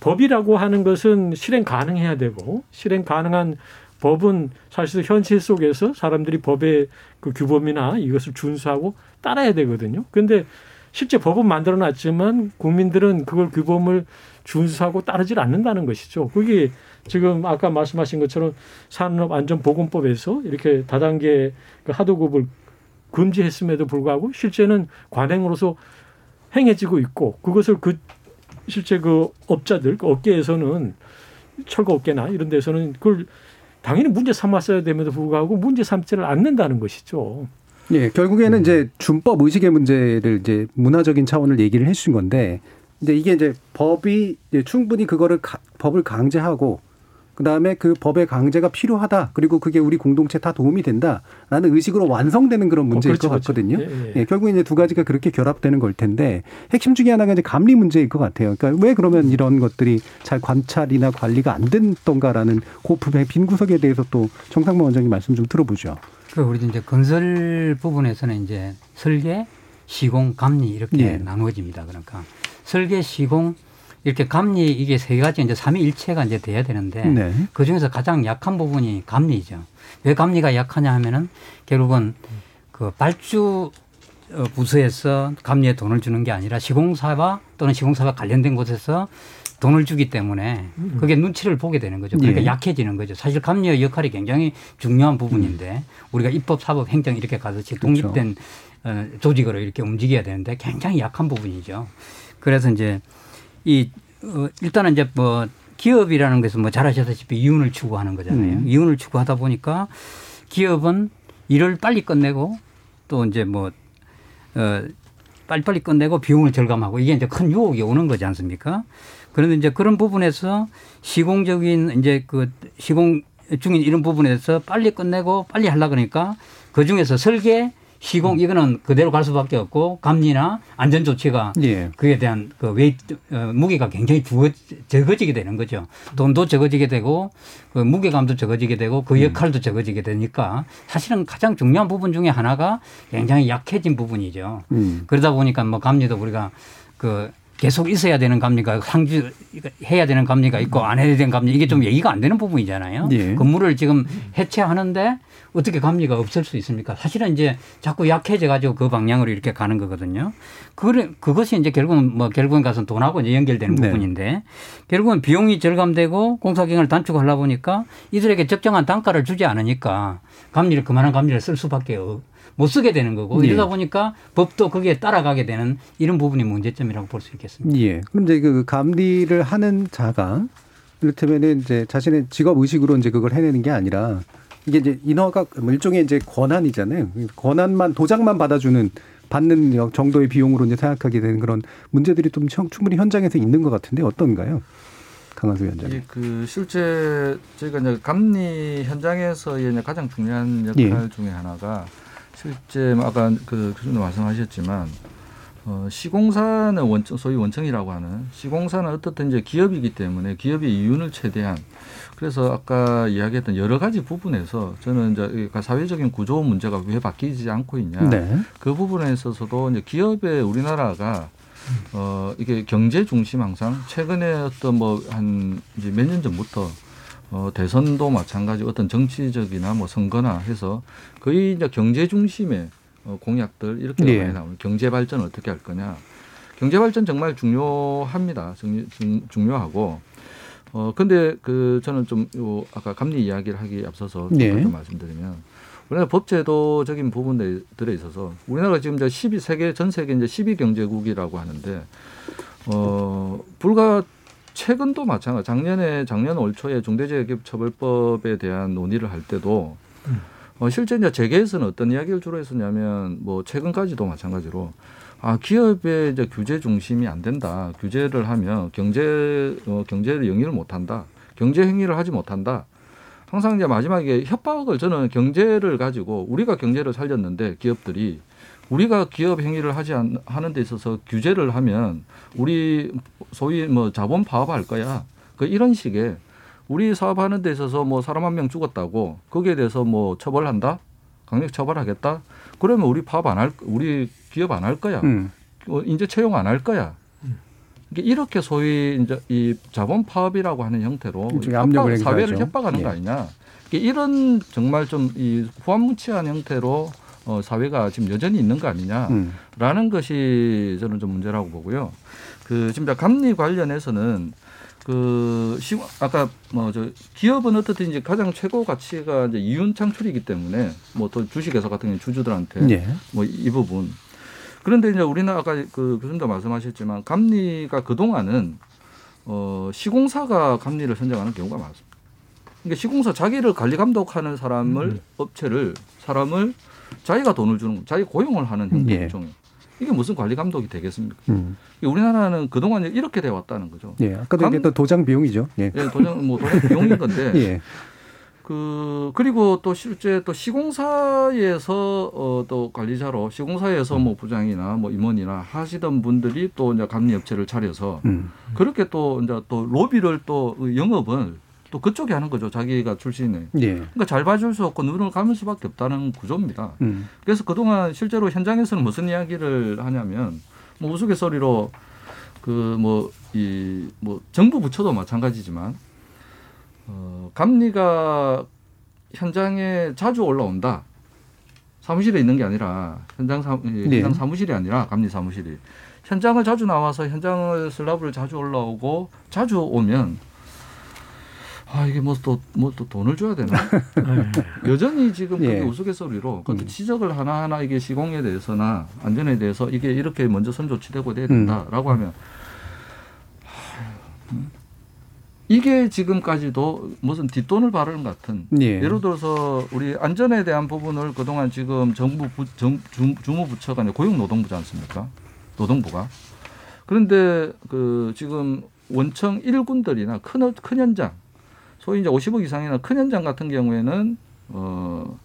[SPEAKER 10] 법이라고 하는 것은 실행 가능해야 되고 실행 가능한 법은 사실 현실 속에서 사람들이 법의 그 규범이나 이것을 준수하고 따라야 되거든요. 그런데 실제 법은 만들어 놨지만 국민들은 그걸 규범을 준수하고 따르질 않는다는 것이죠. 그게 지금 아까 말씀하신 것처럼 산업안전보건법에서 이렇게 다단계 그 하도급을 금지했음에도 불구하고 실제는 관행으로서 행해지고 있고 그것을 그 실제 그 업자들 그 업계에서는 철거 업계나 이런 데서는 그걸 당연히 문제 삼았어야 됨에도 불구하고 문제 삼지를 않는다는 것이죠.
[SPEAKER 2] 예, 결국에는 음. 이제 준법 의식의 문제를 이제 문화적인 차원을 얘기를 해주신 건데, 이제 이게 이제 법이 이제 충분히 그거를 가, 법을 강제하고 그다음에 그 법의 강제가 필요하다. 그리고 그게 우리 공동체 다 도움이 된다라는 의식으로 완성되는 그런 어, 문제일 어, 그렇죠, 것 같거든요. 그렇죠. 예, 예. 예, 결국 이제 두 가지가 그렇게 결합되는 걸 텐데 핵심 중에 하나가 이제 감리 문제일 것 같아요. 그러니까 왜 그러면 이런 것들이 잘 관찰이나 관리가 안 됐던가라는 그 부분의 빈 구석에 대해서 또 정상모 원장님 말씀 좀 들어보죠.
[SPEAKER 11] 그 우리 이제 건설 부분에서는 이제 설계, 시공, 감리 이렇게 예. 나누어집니다. 그러니까 설계, 시공 이렇게 감리 이게 세 가지 이제 삼위일체가 이제 돼야 되는데 네. 그 중에서 가장 약한 부분이 감리죠. 왜 감리가 약하냐 하면은 결국은 그 발주 어, 부서에서 감리에 돈을 주는 게 아니라 시공사와 또는 시공사와 관련된 곳에서 돈을 주기 때문에 그게 눈치를 보게 되는 거죠. 그러니까 예. 약해지는 거죠. 사실 감리의 역할이 굉장히 중요한 부분인데 우리가 입법, 사법, 행정 이렇게 가듯이. 독립된 그렇죠. 조직으로 이렇게 움직여야 되는데 굉장히 약한 부분이죠. 그래서 이제 이 어, 일단은 이제 뭐 기업이라는 것은 뭐 잘 아시다시피 이윤을 추구하는 거잖아요. 음. 이윤을 추구하다 보니까 기업은 일을 빨리 끝내고 또 이제 뭐 어, 빨리빨리 끝내고 비용을 절감하고 이게 이제 큰 유혹이 오는 거지 않습니까? 그런데 이제 그런 부분에서 시공적인 이제 그 시공 중인 이런 부분에서 빨리 끝내고 빨리 하려 그러니까 그 중에서 설계 시공 음. 이거는 그대로 갈 수밖에 없고 감리나 안전 조치가 예. 그에 대한 그 웨이 어, 무게가 굉장히 주어 적어지게 되는 거죠. 돈도 적어지게 되고 그 무게감도 적어지게 되고 그 음. 역할도 음. 적어지게 되니까 사실은 가장 중요한 부분 중에 하나가 굉장히 약해진 부분이죠. 음. 그러다 보니까 뭐 감리도 우리가 그 계속 있어야 되는 감리가 상주 해야 되는 감리가 있고 안 해야 되는 감리 이게 좀 얘기가 안 되는 부분이잖아요. 예. 건물을 지금 해체하는데 어떻게 감리가 없을 수 있습니까? 사실은 이제 자꾸 약해져 가지고 그 방향으로 이렇게 가는 거거든요. 그 그것이 이제 결국은 뭐 결국은 가서 돈하고 이제 연결되는 네. 부분인데 결국은 비용이 절감되고 공사 기간을 단축하려 보니까 이들에게 적정한 단가를 주지 않으니까 감리를 그만한 감리를 쓸 수밖에 없. 못 쓰게 되는 거고 예. 이러다 보니까 법도 거기에 따라가게 되는 이런 부분이 문제점이라고 볼 수 있겠습니다.
[SPEAKER 2] 예. 그럼 이제 그 감리를 하는 자가 이를테면은 이제 자신의 직업 의식으로 이제 그걸 해내는 게 아니라 이게 이제 인허가 뭐 일종의 이제 권한이잖아요. 권한만 도장만 받아주는 받는 정도의 비용으로 이제 생각하게 되는 그런 문제들이 좀 충분히 현장에서 있는 것 같은데 어떤가요? 강한수 위원장님.
[SPEAKER 9] 예, 그 실제 저희가 이제 감리 현장에서의 가장 중요한 역할 예. 중에 하나가 실제 뭐 아까 그 교수님 말씀하셨지만 어, 시공사는 원청 소위 원청이라고 하는 시공사는 어떻든 이제 기업이기 때문에 기업의 이윤을 최대한 그래서 아까 이야기했던 여러 가지 부분에서 저는 이제 그러니까 사회적인 구조 문제가 왜 바뀌지 않고 있냐 네. 그 부분에 있어서도 이제 기업의 우리나라가 어 이게 경제 중심 항상 최근에 어떤 뭐 한 이제 몇 년 전부터 어, 대선도 마찬가지 어떤 정치적이나 뭐 선거나 해서 거의 이제 경제 중심의 어, 공약들 이렇게 네. 많이 나오는 경제 발전 어떻게 할 거냐. 경제 발전 정말 중요합니다. 중, 중, 중요하고 어 근데 그 저는 좀 요 아까 감리 이야기를 하기 앞서서 네. 말씀드리면 우리나라 법제도적인 부분들에 있어서 우리나라가 지금 이제 12 세계 전 세계 이제 12 경제국이라고 하는데 어 불과 최근도 마찬가지. 작년에 작년 올 초에 중대재해기업처벌법에 대한 논의를 할 때도 어, 실제 이제 재계에서는 어떤 이야기를 주로 했었냐면 뭐 최근까지도 마찬가지로 아 기업의 이제 규제 중심이 안 된다. 규제를 하면 경제 어, 경제를 영위를 못 한다. 경제 행위를 하지 못한다. 항상 이제 마지막에 협박을 저는 경제를 가지고 우리가 경제를 살렸는데 기업들이 우리가 기업 행위를 하지 않, 하는 데 있어서 규제를 하면 우리 소위 뭐 자본 파업할 거야. 그 이런 식의 우리 사업하는 데 있어서 뭐 사람 한 명 죽었다고 거기에 대해서 뭐 처벌한다? 강력 처벌하겠다? 그러면 우리 파업 안 할, 우리 기업 안 할 거야. 음. 어, 이제 채용 안 할 거야. 이렇게 소위 이제 이 자본 파업이라고 하는 형태로 협박, 사회를 협박하는 예. 거 아니냐. 이런 정말 좀 이 후한무치한 형태로 어, 사회가 지금 여전히 있는 거 아니냐라는 음. 것이 저는 좀 문제라고 보고요. 그 지금 감리 관련해서는 그 시, 아까 뭐 저 기업은 어떻든 이제 가장 최고 가치가 이제 이윤 창출이기 때문에 뭐 또 주식회사 같은 경우 주주들한테
[SPEAKER 2] 예.
[SPEAKER 9] 뭐이 부분 그런데 이제 우리는 아까 그 교수님도 말씀하셨지만 감리가 그 동안은 어 시공사가 감리를 선정하는 경우가 많습니다. 그러니까 시공사 자기를 관리 감독하는 사람을
[SPEAKER 2] 음.
[SPEAKER 9] 업체를 사람을 자기가 돈을 주는 거, 자기 고용을 하는 형태
[SPEAKER 2] 예.
[SPEAKER 9] 일종의 이게 무슨 관리 감독이 되겠습니까?
[SPEAKER 2] 음.
[SPEAKER 9] 우리나라는 그동안 이렇게 돼 왔다는 거죠.
[SPEAKER 2] 예. 아까도
[SPEAKER 9] 감-
[SPEAKER 2] 얘기했던 도장 비용이죠. 예.
[SPEAKER 9] 예, 도장 뭐 도장 <laughs> 비용인 건데
[SPEAKER 2] 예.
[SPEAKER 9] 그 그리고 또 실제 또 시공사에서 어, 또 관리자로 시공사에서 뭐 부장이나 뭐 임원이나 하시던 분들이 또 이제 감리 업체를 차려서
[SPEAKER 2] 음.
[SPEAKER 9] 그렇게 또 이제 또 로비를 또 영업을 또 그쪽에 하는 거죠. 자기가 출신에.
[SPEAKER 2] 예.
[SPEAKER 9] 그러니까 잘 봐줄 수 없고 눈을 감을 수밖에 없다는 구조입니다.
[SPEAKER 2] 음.
[SPEAKER 9] 그래서 그동안 실제로 현장에서는 무슨 이야기를 하냐면 뭐 우스갯소리로 그 뭐 이뭐 정부 부처도 마찬가지지만 어 감리가 현장에 자주 올라온다. 사무실에 있는 게 아니라 현장 사 예,
[SPEAKER 2] 네.
[SPEAKER 9] 현장 사무실이 아니라 감리 사무실이 현장을 자주 나와서 현장을 슬라브를 자주 올라오고 자주 오면 아 이게 뭐 또 뭐 또 돈을 줘야 되나? <laughs> 여전히 지금 그게
[SPEAKER 2] 예.
[SPEAKER 9] 우스갯소리로 그
[SPEAKER 2] 음.
[SPEAKER 9] 지적을 하나 하나 이게 시공에 대해서나 안전에 대해서 이게 이렇게 먼저 선 조치되고 돼야
[SPEAKER 2] 음.
[SPEAKER 9] 된다라고 하면 하, 음. 이게 지금까지도 무슨 뒷돈을 바르는 것 같은
[SPEAKER 2] 예.
[SPEAKER 9] 예를 들어서 우리 안전에 대한 부분을 그동안 지금 정부 부, 정, 주, 주무 부처가 이제 고용노동부지 않습니까? 노동부가. 그런데 그 지금 원청 일군들이나큰, 어- 큰 현장, 소위 이제 50억 이상이나 큰 현장 같은 경우에는 어,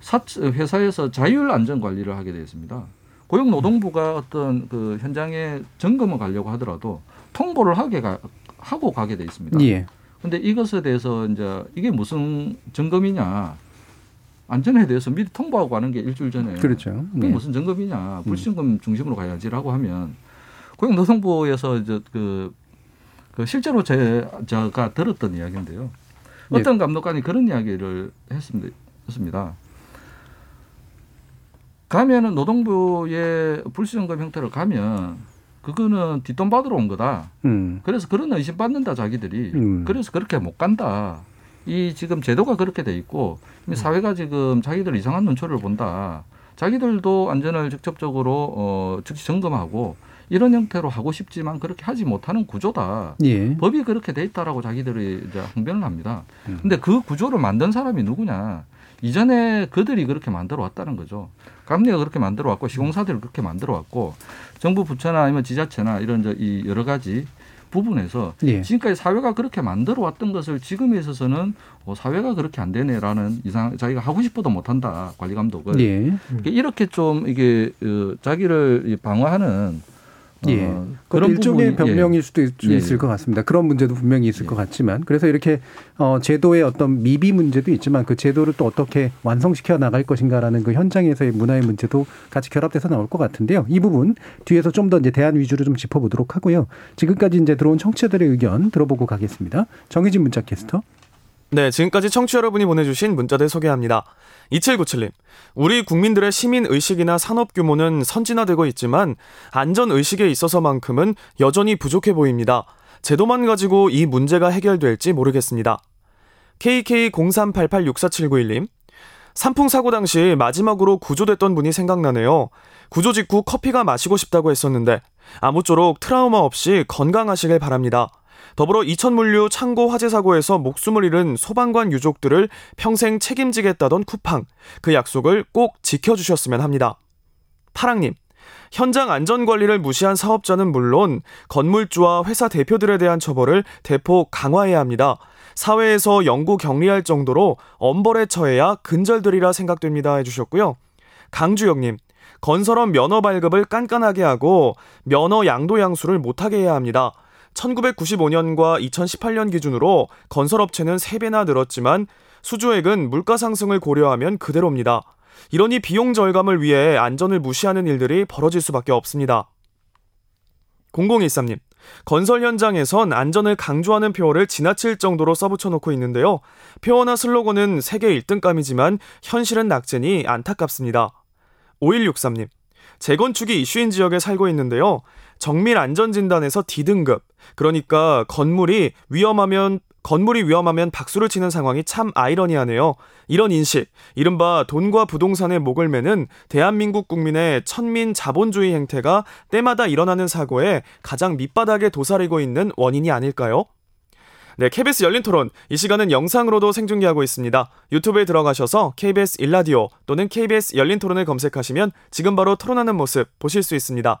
[SPEAKER 9] 사, 회사에서 자율 안전 관리를 하게 되어 있습니다. 고용노동부가 어떤 그 현장에 점검을 가려고 하더라도 통보를 하게 가, 하고 가게 돼 있습니다.
[SPEAKER 2] 예.
[SPEAKER 9] 근데 이것에 대해서 이제 이게 무슨 점검이냐 안전에 대해서 미리 통보하고 가는 게 일주일 전에
[SPEAKER 2] 그렇죠. 예.
[SPEAKER 9] 무슨 점검이냐 불신금 중심으로 가야지라고 하면 고용노동부에서 이제 그, 그 실제로 제 제가 들었던 이야기인데요.
[SPEAKER 2] 예.
[SPEAKER 9] 어떤 감독관이 그런 이야기를 했습니다. 했습니다. 가면은 노동부의 불시점검 형태를 가면 그거는 뒷돈 받으러 온 거다.
[SPEAKER 2] 음.
[SPEAKER 9] 그래서 그런 의심 받는다 자기들이.
[SPEAKER 2] 음.
[SPEAKER 9] 그래서 그렇게 못 간다. 이 지금 제도가 그렇게 돼 있고 사회가 지금 자기들 이상한 눈초리를 본다. 자기들도 안전을 직접적으로 어 즉시 점검하고 이런 형태로 하고 싶지만 그렇게 하지 못하는 구조다.
[SPEAKER 2] 예.
[SPEAKER 9] 법이 그렇게 돼 있다라고 자기들이 이제 항변을 합니다.
[SPEAKER 2] 음.
[SPEAKER 9] 근데 그 구조를 만든 사람이 누구냐? 이전에 그들이 그렇게 만들어 왔다는 거죠. 감리가 그렇게 만들어 왔고 시공사들이 그렇게 만들어 왔고 정부 부처나 아니면 지자체나 이런 이제 이 여러 가지 부분에서
[SPEAKER 2] 예.
[SPEAKER 9] 지금까지 사회가 그렇게 만들어 왔던 것을 지금에 있어서는 어, 사회가 그렇게 안 되네라는 이상 자기가 하고 싶어도 못한다 관리 감독을
[SPEAKER 2] 예.
[SPEAKER 9] 이렇게 좀 이게 어, 자기를 이 방어하는 어,
[SPEAKER 2] 예. 그런 일종의
[SPEAKER 9] 부분이-
[SPEAKER 2] 변명일 수도 있,
[SPEAKER 9] 예,
[SPEAKER 2] 을것 같습니다. 그런 문제도 분명히 있을
[SPEAKER 9] 예.
[SPEAKER 2] 것 같지만 그래서 이렇게 어, 제도의 어떤 미비 문제도 있지만 그 제도를 또 어떻게 완성시켜 나갈 것인가라는 그 현장에서의 문화의 문제도 같이 결합돼서 나올 것 같은데요. 이 부분 뒤에서 좀 더 이제 대안 위주로 좀 짚어보도록 하고요. 지금까지 이제 들어온 청취자들의 의견 들어보고 가겠습니다. 정희진 문자 캐스터.
[SPEAKER 12] 네, 지금까지 청취 자 여러분이 보내주신 문자들 소개합니다. 2797님, 우리 국민들의 시민 의식이나 산업 규모는 선진화되고 있지만 안전 의식에 있어서만큼은 여전히 부족해 보입니다. 제도만 가지고 이 문제가 해결될지 모르겠습니다. KK0388647991님, 산풍 사고 당시 마지막으로 구조됐던 분이 생각나네요. 구조 직후 커피가 마시고 싶다고 했었는데 아무쪼록 트라우마 없이 건강하시길 바랍니다. 더불어 이천물류 창고 화재 사고에서 목숨을 잃은 소방관 유족들을 평생 책임지겠다던 쿠팡 그 약속을 꼭 지켜주셨으면 합니다. 파랑님 현장 안전 관리를 무시한 사업자는 물론 건물주와 회사 대표들에 대한 처벌을 대폭 강화해야 합니다. 사회에서 영구 격리할 정도로 엄벌에 처해야 근절되리라 생각됩니다 해주셨고요. 강주영님 건설업 면허 발급을 깐깐하게 하고 면허 양도 양수를 못하게 해야 합니다. 1995년과 2018년 기준으로 건설업체는 3배나 늘었지만 수주액은 물가 상승을 고려하면 그대로입니다. 이러니 비용 절감을 위해 안전을 무시하는 일들이 벌어질 수밖에 없습니다. 0013님, 건설 현장에선 안전을 강조하는 표어를 지나칠 정도로 써붙여 놓고 있는데요. 표어나 슬로건은 세계 1등감이지만 현실은 낙제니 안타깝습니다. 5163님, 재건축이 이슈인 지역에 살고 있는데요. 정밀 안전 진단에서 D등급. 그러니까 건물이 위험하면 건물이 위험하면 박수를 치는 상황이 참 아이러니하네요. 이런 인식, 이른바 돈과 부동산의 목을 매는 대한민국 국민의 천민 자본주의 행태가 때마다 일어나는 사고에 가장 밑바닥에 도사리고 있는 원인이 아닐까요? 네, KBS 열린 토론. 이 시간은 영상으로도 생중계하고 있습니다. 유튜브에 들어가셔서 KBS 일라디오 또는 KBS 열린 토론을 검색하시면 지금 바로 토론하는 모습 보실 수 있습니다.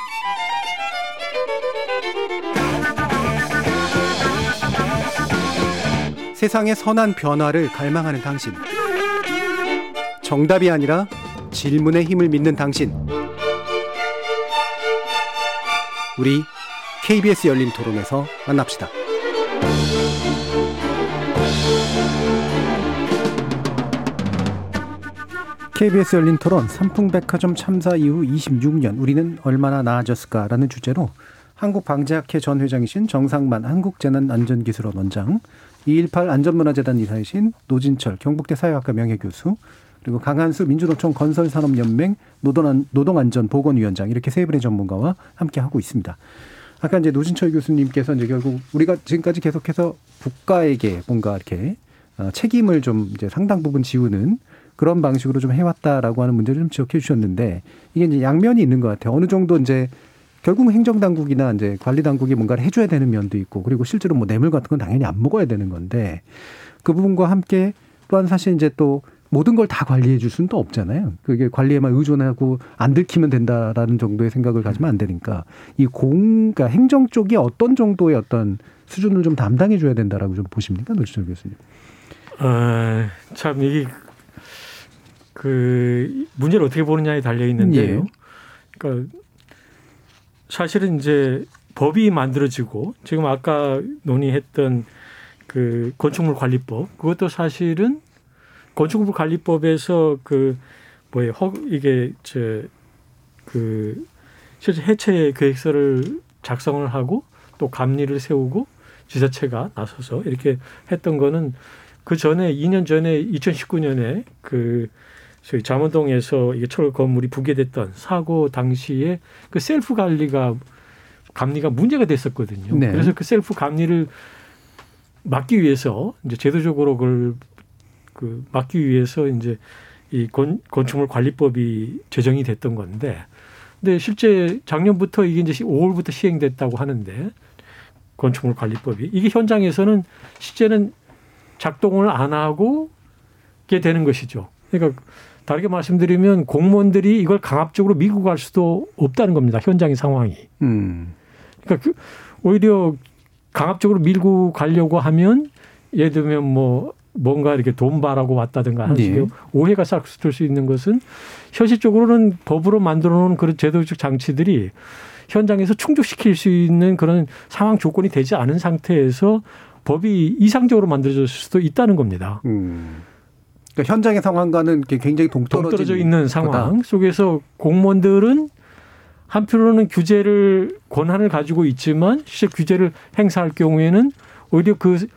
[SPEAKER 2] 세상의 선한 변화를 갈망하는 당신. 정답이 아니라 질문의 힘을 믿는 당신. 우리 KBS 열린 토론에서 만납시다. KBS 열린 토론 삼풍백화점 참사 이후 26년 우리는 얼마나 나아졌을까라는 주제로 한국방재학회 전 회장이신 정상만 한국재난안전기술원 원장, 218 안전문화재단 이사이신 노진철 경북대 사회학과 명예교수, 그리고 강한수 민주노총 건설산업연맹 노동안전보건위원장 이렇게 세 분의 전문가와 함께 하고 있습니다. 아까 이제 노진철 교수님께서 이제 결국 우리가 지금까지 계속해서 국가에게 뭔가 이렇게 어, 책임을 좀 이제 상당 부분 지우는 그런 방식으로 좀 해왔다라고 하는 문제를 좀 지적해 주셨는데 이게 이제 양면이 있는 것 같아요. 어느 정도 이제 결국 행정당국이나 이제 관리당국이 뭔가를 해줘야 되는 면도 있고 그리고 실제로 뭐 뇌물 같은 건 당연히 안 먹어야 되는 건데 그 부분과 함께 또한 사실 이제 또 모든 걸 다 관리해 줄 수는 또 없잖아요. 그게 관리에만 의존하고 안 들키면 된다라는 정도의 생각을 가지면 안 되니까 이 공, 그러니까 행정 쪽이 어떤 정도의 어떤 수준을 좀 담당해 줘야 된다라고 좀 보십니까? 노지철 교수님.
[SPEAKER 10] 어, 참, 이게 그 문제를 어떻게 보느냐에 달려 있는데요. 예. 그러니까 사실은 이제 법이 만들어지고 지금 아까 논의했던 그 건축물 관리법 그것도 사실은 건축물 관리법에서 그 뭐예요? 허 이게 저 그 실제 해체 계획서를 작성을 하고 또 감리를 세우고 지자체가 나서서 이렇게 했던 거는 그 전에 2년 전에 2019년에 그 저희 잠원동에서 이게 철 건물이 붕괴됐던 사고 당시에 그 셀프 관리가 감리가 문제가 됐었거든요. 네. 그래서 그 셀프 감리를 막기 위해서 이제 제도적으로 그걸 그 막기 위해서 이제 이 건, 건축물 관리법이 제정이 됐던 건데 근데 실제 작년부터 이게 이제 5월부터 시행됐다고 하는데 건축물 관리법이 이게 현장에서는 실제는 작동을 안 하고 게 되는 것이죠. 그러니까 다르게 말씀드리면 공무원들이 이걸 강압적으로 밀고 갈 수도 없다는 겁니다. 현장의 상황이. 음. 그러니까 그 오히려 강압적으로 밀고 가려고 하면 예를 들면 뭐 뭔가 이렇게 돈 바라고 왔다든가 하는 식의 네. 오해가 싹쓸 수 있는 것은 현실적으로는 법으로 만들어 놓은 그런 제도적 장치들이 현장에서 충족시킬 수 있는 그런 상황 조건이 되지 않은 상태에서 법이 이상적으로 만들어질 수도 있다는 겁니다. 음.
[SPEAKER 2] 그러니까 현장의 상황과는 굉장히 동떨어져
[SPEAKER 10] 있는 상황 거다. 속에서 공무원들은 한편으로는 규제를 권한을 가지고 있지만 실제 규제를 행사할 경우에는 오히려 그,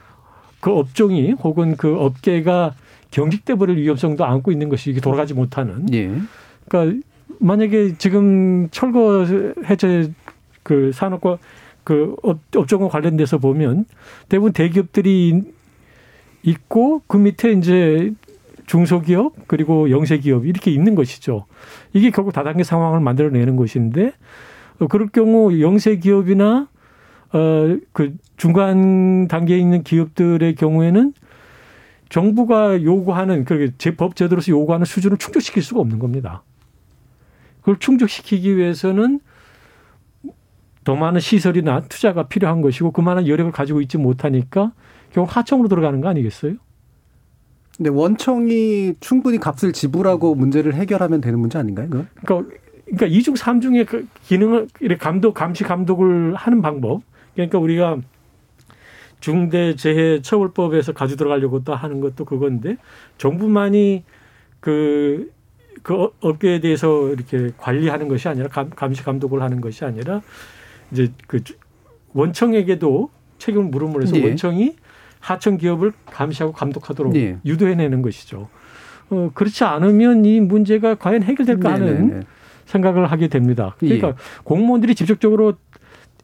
[SPEAKER 10] 그 업종이 혹은 그 업계가 경직돼 버릴 위험성도 안고 있는 것이 이게 돌아가지 못하는. 예. 그러니까 만약에 지금 철거 해제 그 산업과 그 업종과 관련돼서 보면 대부분 대기업들이 있고 그 밑에 이제 중소기업 그리고 영세기업 이렇게 있는 것이죠. 이게 결국 다단계 상황을 만들어내는 것인데 어, 그럴 경우 영세기업이나 어그 중간 단계에 있는 기업들의 경우에는 정부가 요구하는 그법 제도로서 요구하는 수준을 충족시킬 수가 없는 겁니다. 그걸 충족시키기 위해서는 더 많은 시설이나 투자가 필요한 것이고 그만한 여력을 가지고 있지 못하니까 결국 하청으로 들어가는 거 아니겠어요?
[SPEAKER 2] 근데 원청이 충분히 값을 지불하고 문제를 해결하면 되는 문제 아닌가요? 그건?
[SPEAKER 10] 그러니까 그러니까 이중 삼중의 그 기능을 이렇게 감독 감시 감독을 하는 방법. 그러니까 우리가 중대재해처벌법에서 가져 들어가려고 또 하는 것도 그건데 정부만이 그, 그 어, 업계에 대해서 이렇게 관리하는 것이 아니라 감, 감시 감독을 하는 것이 아니라 이제 그 원청에게도 책임을 물음으로써 예. 원청이 하청 기업을 감시하고 감독하도록 예. 유도해내는 것이죠. 어, 그렇지 않으면 이 문제가 과연 해결될까 하는 네네네. 생각을 하게 됩니다. 그러니까 예. 공무원들이 직접적으로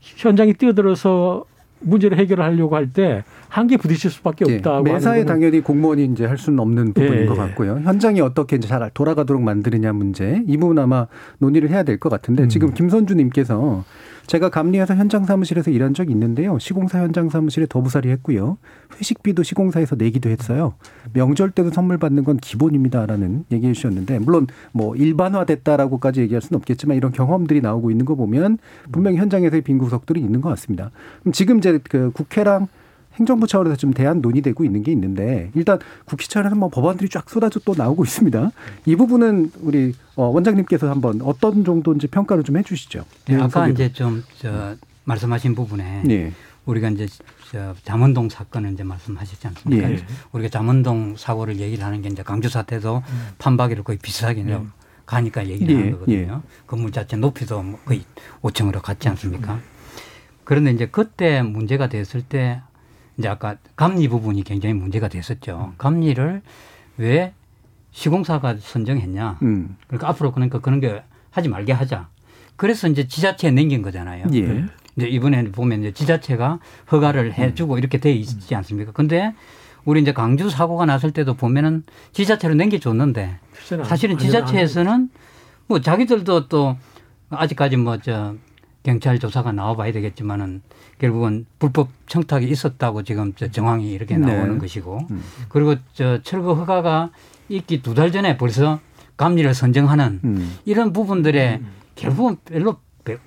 [SPEAKER 10] 현장에 뛰어들어서 문제를 해결하려고 할 때 한계 부딪힐 수밖에 예. 없다.
[SPEAKER 2] 매사에 당연히 공무원이 이제 할 수는 없는 부분인 예. 것 같고요. 현장이 어떻게 이제 잘 돌아가도록 만드느냐 문제 이 부분 아마 논의를 해야 될 것 같은데 음. 지금 김선주님께서 제가 감리에서 현장 사무실에서 일한 적이 있는데요. 시공사 현장 사무실에 더부살이 했고요. 회식비도 시공사에서 내기도 했어요. 명절 때도 선물 받는 건 기본입니다라는 얘기해 주셨는데 물론 뭐 일반화됐다라고까지 얘기할 수는 없겠지만 이런 경험들이 나오고 있는 거 보면 분명히 현장에서의 빈 구석들이 있는 것 같습니다. 그럼 지금 이제 그 국회랑 행정부 차원에서 좀 대안 논의되고 있는 게 있는데 일단 국회 차원에서 뭐 법안들이 쫙 쏟아져 또 나오고 있습니다. 이 부분은 우리 어, 원장님께서 한번 어떤 정도인지 평가를 좀 해주시죠.
[SPEAKER 11] 네, 아까 이제 좀저 말씀하신 부분에 네. 우리가 이제 저 잠원동 사건을 이제 말씀하셨지 않습니까? 네. 우리가 잠원동 사고를 얘기를 하는 게 이제 강주 사태도 음. 판박이를 거의 비슷하게 네. 가니까 얘기를 하는 거거든요. 건물 자체 높이도 뭐 거의 5층으로 갔지 않습니까? 그런데 이제 그때 문제가 됐을 때 이제 아까 감리 부분이 굉장히 문제가 됐었죠. 음. 감리를 왜 시공사가 선정했냐. 음. 그러니까 앞으로 그러니까 그런 게 하지 말게 하자. 그래서 이제 지자체에 남긴 거잖아요. 예. 이제 이번에 보면 이제 지자체가 허가를 해주고 음. 이렇게 돼 있지 않습니까? 근데 우리 이제 강주 사고가 났을 때도 보면은 지자체로 남겨줬는데 사실은 지자체에서는 뭐 자기들도 또 아직까지 뭐 저 경찰 조사가 나와봐야 되겠지만은 결국은 불법 청탁이 있었다고 지금 저 정황이 이렇게 네. 나오는 네. 것이고 음. 그리고 저 철거 허가가 있기 두 달 전에 벌써 감리를 선정하는 음. 이런 부분들에 음. 결국은 별로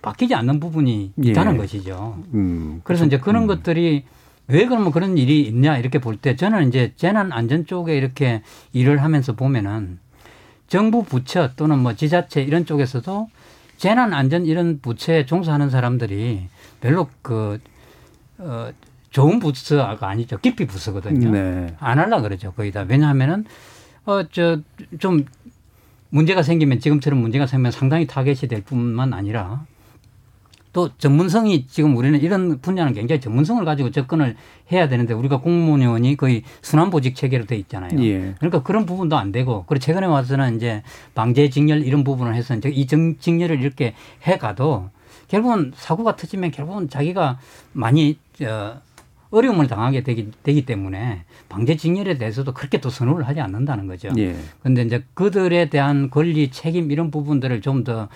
[SPEAKER 11] 바뀌지 않는 부분이 예. 있다는 것이죠. 음. 그래서 이제 그런 음. 것들이 왜 그러면 그런 일이 있냐 이렇게 볼 때 저는 이제 재난 안전 쪽에 이렇게 일을 하면서 보면은 정부 부처 또는 뭐 지자체 이런 쪽에서도 재난 안전 이런 부처에 종사하는 사람들이 별로 그, 어, 좋은 부서가 아니죠. 깊이 부서거든요. 네. 안 할라 그러죠. 거의 다. 왜냐하면은, 어, 저, 좀 문제가 생기면 지금처럼 문제가 생기면 상당히 타겟이 될 뿐만 아니라 또 전문성이 지금 우리는 이런 분야는 굉장히 전문성을 가지고 접근을 해야 되는데 우리가 공무원이 거의 순환보직 체계로 돼 있잖아요. 예. 그러니까 그런 부분도 안 되고 그리고 최근에 와서는 이제 방제 직렬 이런 부분을 해서 이제 이 직렬을 이렇게 해 가도 결국은 사고가 터지면 결국은 자기가 많이 어, 어려움을 당하게 되기, 되기 때문에 방제 직렬에 대해서도 그렇게 또 선호를 하지 않는다는 거죠. 그런데 예. 이제 그들에 대한 권리 책임 이런 부분들을 좀더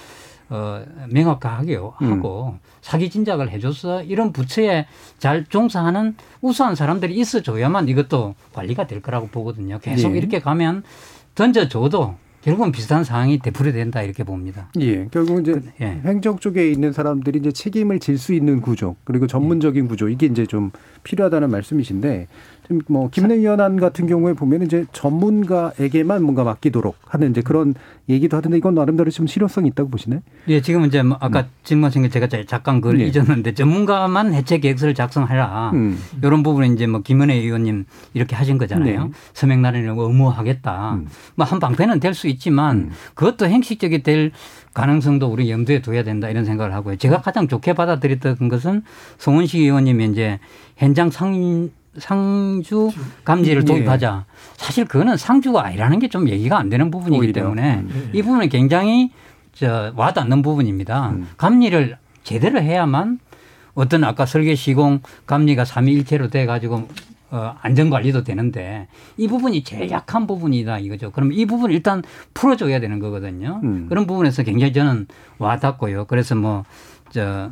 [SPEAKER 11] 어, 명확하게 하고 음. 사기 진작을 해줘서 이런 부처에 잘 종사하는 우수한 사람들이 있어줘야만 이것도 관리가 될 거라고 보거든요. 계속 네. 이렇게 가면 던져줘도 결국은 비슷한 상황이 되풀이된다 이렇게 봅니다.
[SPEAKER 2] 예, 결국 이제 예. 행정 쪽에 있는 사람들이 이제 책임을 질 수 있는 구조 그리고 전문적인 구조 이게 이제 좀 필요하다는 말씀이신데 뭐 김내연안 같은 경우에 보면 이제 전문가에게만 뭔가 맡기도록 하는 이제 그런 얘기도 하던데 이건 나름대로 좀 실효성이 있다고 보시네?
[SPEAKER 11] 예, 지금 이제 뭐 아까 음. 질문하신 게 제가 잠깐 그걸 네. 잊었는데 전문가만 해체 계획서를 작성해라. 음. 이런 부분에 이제 뭐 김은혜 의원님 이렇게 하신 거잖아요. 네. 서명 날에는 의무화하겠다. 음. 뭐한 방패는 될 수 있지만 음. 그것도 행식적이 될 가능성도 우리 염두에 둬야 된다 이런 생각을 하고요. 제가 가장 좋게 받아들였던 것은 송원식 의원님이 이제 현장 상 상주 감지를 네. 도입하자. 사실 그거는 상주가 아니라는 게 좀 얘기가 안 되는 부분이기 오히려. 때문에 네. 이 부분은 굉장히 저 와닿는 부분입니다. 음. 감리를 제대로 해야만 어떤 아까 설계 시공 감리가 삼위일체로 돼 가지고 어, 안전관리도 되는데 이 부분이 제일 약한 부분이다 이거죠. 그럼 이 부분 일단 풀어줘야 되는 거거든요. 음. 그런 부분에서 굉장히 저는 와닿고요. 그래서 뭐, 저,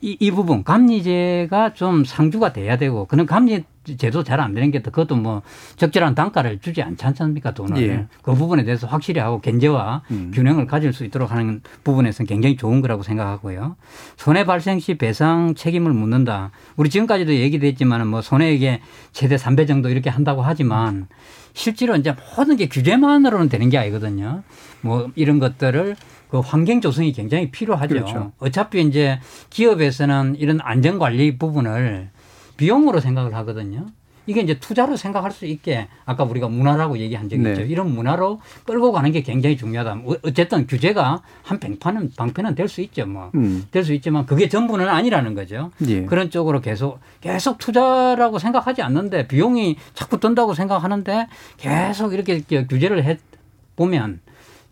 [SPEAKER 11] 이, 이 부분 감리제가 좀 상주가 돼야 되고 그런 감리 제도 잘 안 되는 게 그것도 뭐 적절한 단가를 주지 않지 않습니까 돈을 예. 그 부분에 대해서 확실히 하고 견제와 음. 균형을 가질 수 있도록 하는 부분에서는 굉장히 좋은 거라고 생각하고요 손해 발생 시 배상 책임을 묻는다 우리 지금까지도 얘기됐지만 뭐 손해액의 최대 3배 정도 이렇게 한다고 하지만 실제로 이제 모든 게 규제만으로는 되는 게 아니거든요 뭐 이런 것들을 그 환경 조성이 굉장히 필요하죠. 그렇죠. 어차피 이제 기업에서는 이런 안전 관리 부분을 비용으로 생각을 하거든요. 이게 이제 투자로 생각할 수 있게 아까 우리가 문화라고 얘기한 적이
[SPEAKER 2] 네.
[SPEAKER 11] 있죠. 이런 문화로 끌고 가는 게 굉장히 중요하다. 어- 어쨌든 규제가 한 뱅판은 방편은 될 수 있죠. 뭐.
[SPEAKER 2] 음.
[SPEAKER 11] 될수 있지만 그게 전부는 아니라는 거죠.
[SPEAKER 2] 예.
[SPEAKER 11] 그런 쪽으로 계속 계속 투자라고 생각하지 않는데 비용이 자꾸 든다고 생각하는데 계속 이렇게 규제를 해 보면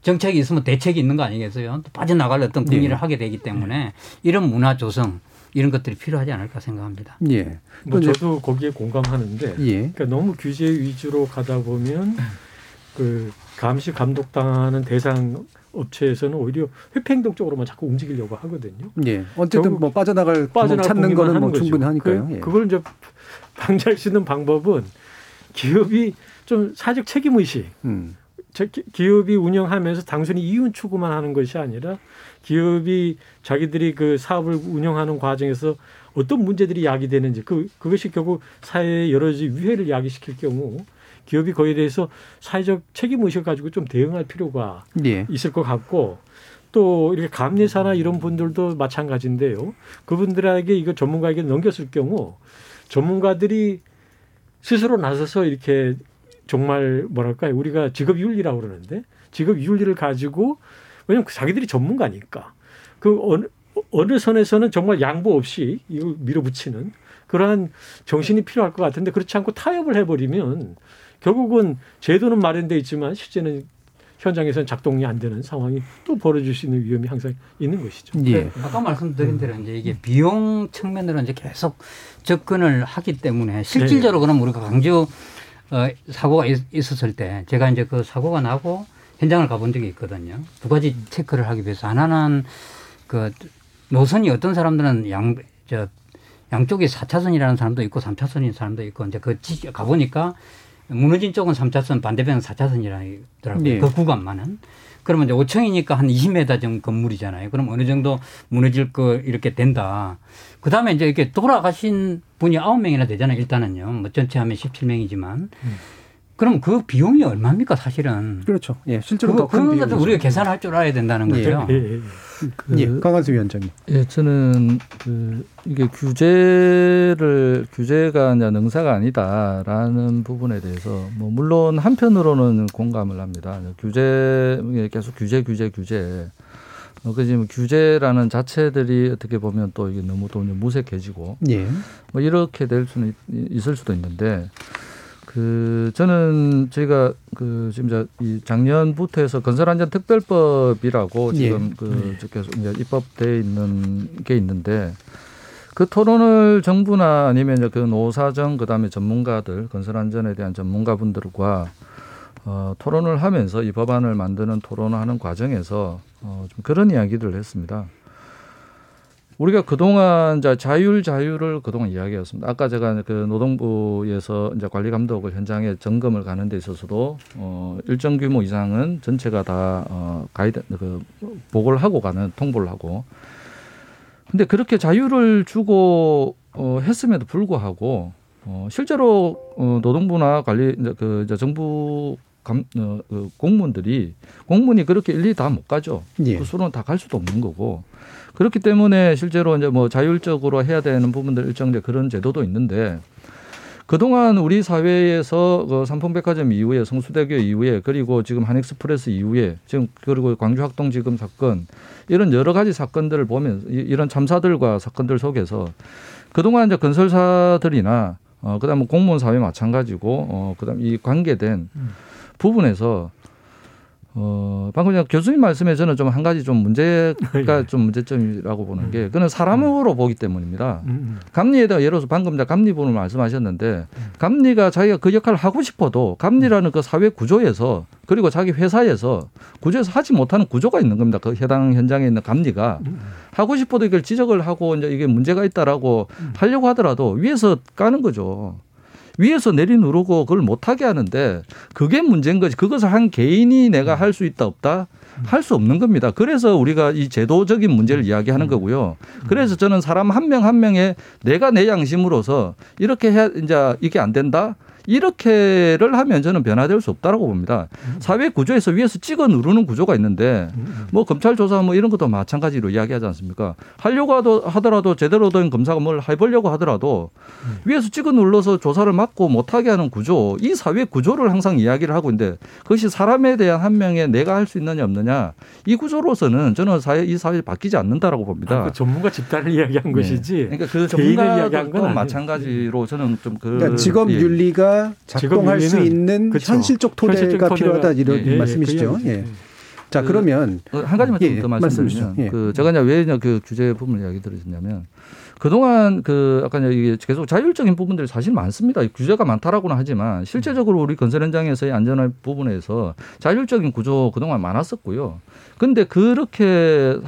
[SPEAKER 11] 정책이 있으면 대책이 있는 거 아니겠어요? 또 빠져나갈 어떤
[SPEAKER 2] 예.
[SPEAKER 11] 궁리를 하게 되기 때문에 이런 문화 조성 이런 것들이 필요하지 않을까 생각합니다.
[SPEAKER 2] 예.
[SPEAKER 10] 뭐 저도 거기에 공감하는데
[SPEAKER 2] 예.
[SPEAKER 10] 그러니까 너무 규제 위주로 가다 보면 그 감시 감독당하는 대상 업체에서는 오히려 회피행동 쪽으로만 자꾸 움직이려고 하거든요.
[SPEAKER 2] 예. 어쨌든 뭐 빠져나갈 구멍
[SPEAKER 10] 빠져나갈
[SPEAKER 2] 찾는 거는 뭐. 충분히 하니까요.
[SPEAKER 10] 그,
[SPEAKER 2] 예.
[SPEAKER 10] 그걸 이제 방지할 수 있는 방법은 기업이 좀 사회적 책임 의식,
[SPEAKER 2] 음.
[SPEAKER 10] 기- 기업이 운영하면서 단순히 이윤 추구만 하는 것이 아니라 기업이 자기들이 그 사업을 운영하는 과정에서 어떤 문제들이 야기되는지 그 그것이 결국 사회에 여러 가지 위해를 야기시킬 경우 기업이 거기에 대해서 사회적 책임 의식을 가지고 좀 대응할 필요가
[SPEAKER 2] 예.
[SPEAKER 10] 있을 것 같고 또 이렇게 감리사나 이런 분들도 마찬가지인데요. 그분들에게 이거 전문가에게 넘겼을 경우 전문가들이 스스로 나서서 이렇게 정말 뭐랄까요? 우리가 직업 윤리라고 그러는데 직업 윤리를 가지고 왜냐면 그 자기들이 전문가니까. 그 어느 어느 선에서는 정말 양보 없이 이걸 밀어붙이는 그러한 정신이 필요할 것 같은데 그렇지 않고 타협을 해버리면 결국은 제도는 마련돼 있지만 실제는 현장에서는 작동이 안 되는 상황이 또 벌어질 수 있는 위험이 항상 있는 것이죠.
[SPEAKER 2] 예.
[SPEAKER 11] 아까 말씀드린 대로 이제 이게 비용 측면으로 이제 계속 접근을 하기 때문에 실질적으로 그럼 우리가 광주 어, 사고가 있, 있었을 때 제가 이제 그 사고가 나고 현장을 가본 적이 있거든요. 두 가지 체크를 하기 위해서 하나는 그 노선이 어떤 사람들은 양, 저, 양쪽이 4차선이라는 사람도 있고 3차선인 사람도 있고 이제 그 지- 가보니까 무너진 쪽은 3차선 반대편은 4차선이라더라고요.
[SPEAKER 2] 예.
[SPEAKER 11] 그 구간만은. 그러면 이제 5층이니까 한 20m 정도 건물이잖아요. 그럼 어느 정도 무너질 거 이렇게 된다. 그 다음에 이제 이렇게 돌아가신 분이 9명이나 되잖아요. 일단은요. 뭐 전체 하면 17명이지만. 그럼 그 비용이 얼마입니까 사실은.
[SPEAKER 2] 그렇죠. 예. 실제로
[SPEAKER 11] 그거,
[SPEAKER 2] 더큰
[SPEAKER 11] 그런 것도. 우리가 계산할 줄 알아야 된다는
[SPEAKER 2] 예.
[SPEAKER 11] 거죠.
[SPEAKER 10] 예, 예.
[SPEAKER 9] 그,
[SPEAKER 2] 예. 강한수 위원장님.
[SPEAKER 9] 예, 저는 그 이게 규제를 규제가 이제 능사가 아니다라는 부분에 대해서 뭐 물론 한편으로는 공감을 합니다. 규제 이게 계속 규제 규제 규제. 어, 그 지금 규제라는 자체들이 어떻게 보면 또 이게 너무 또 무색해지고
[SPEAKER 2] 예.
[SPEAKER 9] 뭐 이렇게 될 수는 있, 있을 수도 있는데 그 저는 저희가 그 지금 저이 작년부터 해서 건설안전 특별법이라고 지금 그저 계속 이제 입법돼 있는 게 있는데 그 토론을 정부나 아니면 이제 그 노사정 그다음에 전문가들 건설 안전에 대한 전문가분들과 어, 토론을 하면서 이 법안을 만드는 토론을 하는 과정에서 어, 좀 그런 이야기들을 했습니다. 우리가 그동안 이제 자율 자율을 그동안 이야기했습니다. 아까 제가 그 노동부에서 이제 관리 감독을 현장에 점검을 가는 데 있어서도 어 일정 규모 이상은 전체가 다어 가이드 그 보고를 하고 가는 통보를 하고 근데 그렇게 자유를 주고 어 했음에도 불구하고 어 실제로 어 노동부나 관리 그 정부 감, 어, 그 공무원들이 공무원이 그렇게 일일이 다 못 가죠.
[SPEAKER 2] 예.
[SPEAKER 9] 그 수로는 다 갈 수도 없는 거고 그렇기 때문에 실제로 이제 뭐 자율적으로 해야 되는 부분들 일정된 그런 제도도 있는데 그동안 우리 사회에서 그 삼풍백화점 이후에 성수대교 이후에 그리고 지금 한익스프레스 이후에 지금 그리고 광주학동 지금 사건 이런 여러 가지 사건들을 보면 이- 이런 참사들과 사건들 속에서 그동안 이제 건설사들이나 어 그다음에 공무원 사회 마찬가지고 어 그다음 이 관계된 부분에서 어 방금 전 교수님 말씀에 저는 좀 한 가지 좀 문제가 좀 문제점이라고 보는 게 그는 사람으로 보기 때문입니다.
[SPEAKER 10] 음,
[SPEAKER 9] 감리에 대한 예를 들어서 방금 전 감리 부분을 말씀하셨는데 감리가 자기가 그 역할을 하고 싶어도 감리라는 그 사회 구조에서 그리고 자기 회사에서 구조에서 하지 못하는 구조가 있는 겁니다. 그 해당 현장에 있는 감리가. 하고 싶어도 이걸 지적을 하고 이제 이게 문제가 있다라고 하려고 하더라도 위에서 까는 거죠. 위에서 내리 누르고 그걸 못하게 하는데 그게 문제인 거지. 그것을 한 개인이 내가 할 수 있다 없다 할 수 없는 겁니다. 그래서 우리가 이 제도적인 문제를 이야기하는 거고요. 그래서 저는 사람 한 명한 명의 내가 내 양심으로서 이렇게 해야 이제 이게 안 된다. 이렇게를 하면 저는 변화될 수 없다라고 봅니다. 사회 구조에서 위에서 찍어 누르는 구조가 있는데 뭐 검찰 조사 뭐 이런 것도 마찬가지로 이야기하지 않습니까? 하려고 하더라도 제대로 된 검사가 뭘 해보려고 하더라도 위에서 찍어 눌러서 조사를 막고 못하게 하는 구조, 이 사회 구조를 항상 이야기를 하고 있는데 그것이 사람에 대한 한 명의 내가 할 수 있느냐 없느냐 이 구조로서는 저는 사회 이 사회 바뀌지 않는다라고 봅니다.
[SPEAKER 10] 아, 그 전문가 집단을 이야기한
[SPEAKER 9] 네.
[SPEAKER 10] 것이지.
[SPEAKER 9] 그러니까 그
[SPEAKER 10] 이야기한 건
[SPEAKER 9] 전문가도 마찬가지로 저는 좀 그.
[SPEAKER 2] 그러니까 직업
[SPEAKER 9] 예.
[SPEAKER 2] 윤리가 작동할 수 있는
[SPEAKER 10] 그쵸.
[SPEAKER 2] 현실적 토대가
[SPEAKER 10] 현실적
[SPEAKER 2] 필요하다 이런
[SPEAKER 9] 예, 예,
[SPEAKER 2] 말씀이시죠.
[SPEAKER 10] 그
[SPEAKER 2] 예. 자
[SPEAKER 9] 그,
[SPEAKER 2] 그러면
[SPEAKER 9] 어, 한 가지만
[SPEAKER 2] 예,
[SPEAKER 9] 좀더
[SPEAKER 2] 말씀
[SPEAKER 9] 말씀드리면.
[SPEAKER 2] 예.
[SPEAKER 9] 그 제가 이제 왜그 규제 부분을 이야기 드렸냐면 그동안 그 아까 이게 계속 자율적인 부분들이 사실 많습니다. 규제가 많다라고는 하지만 실제적으로 우리 건설 현장에서의 안전한 부분에서 자율적인 구조 그동안 많았었고요. 근데 그렇게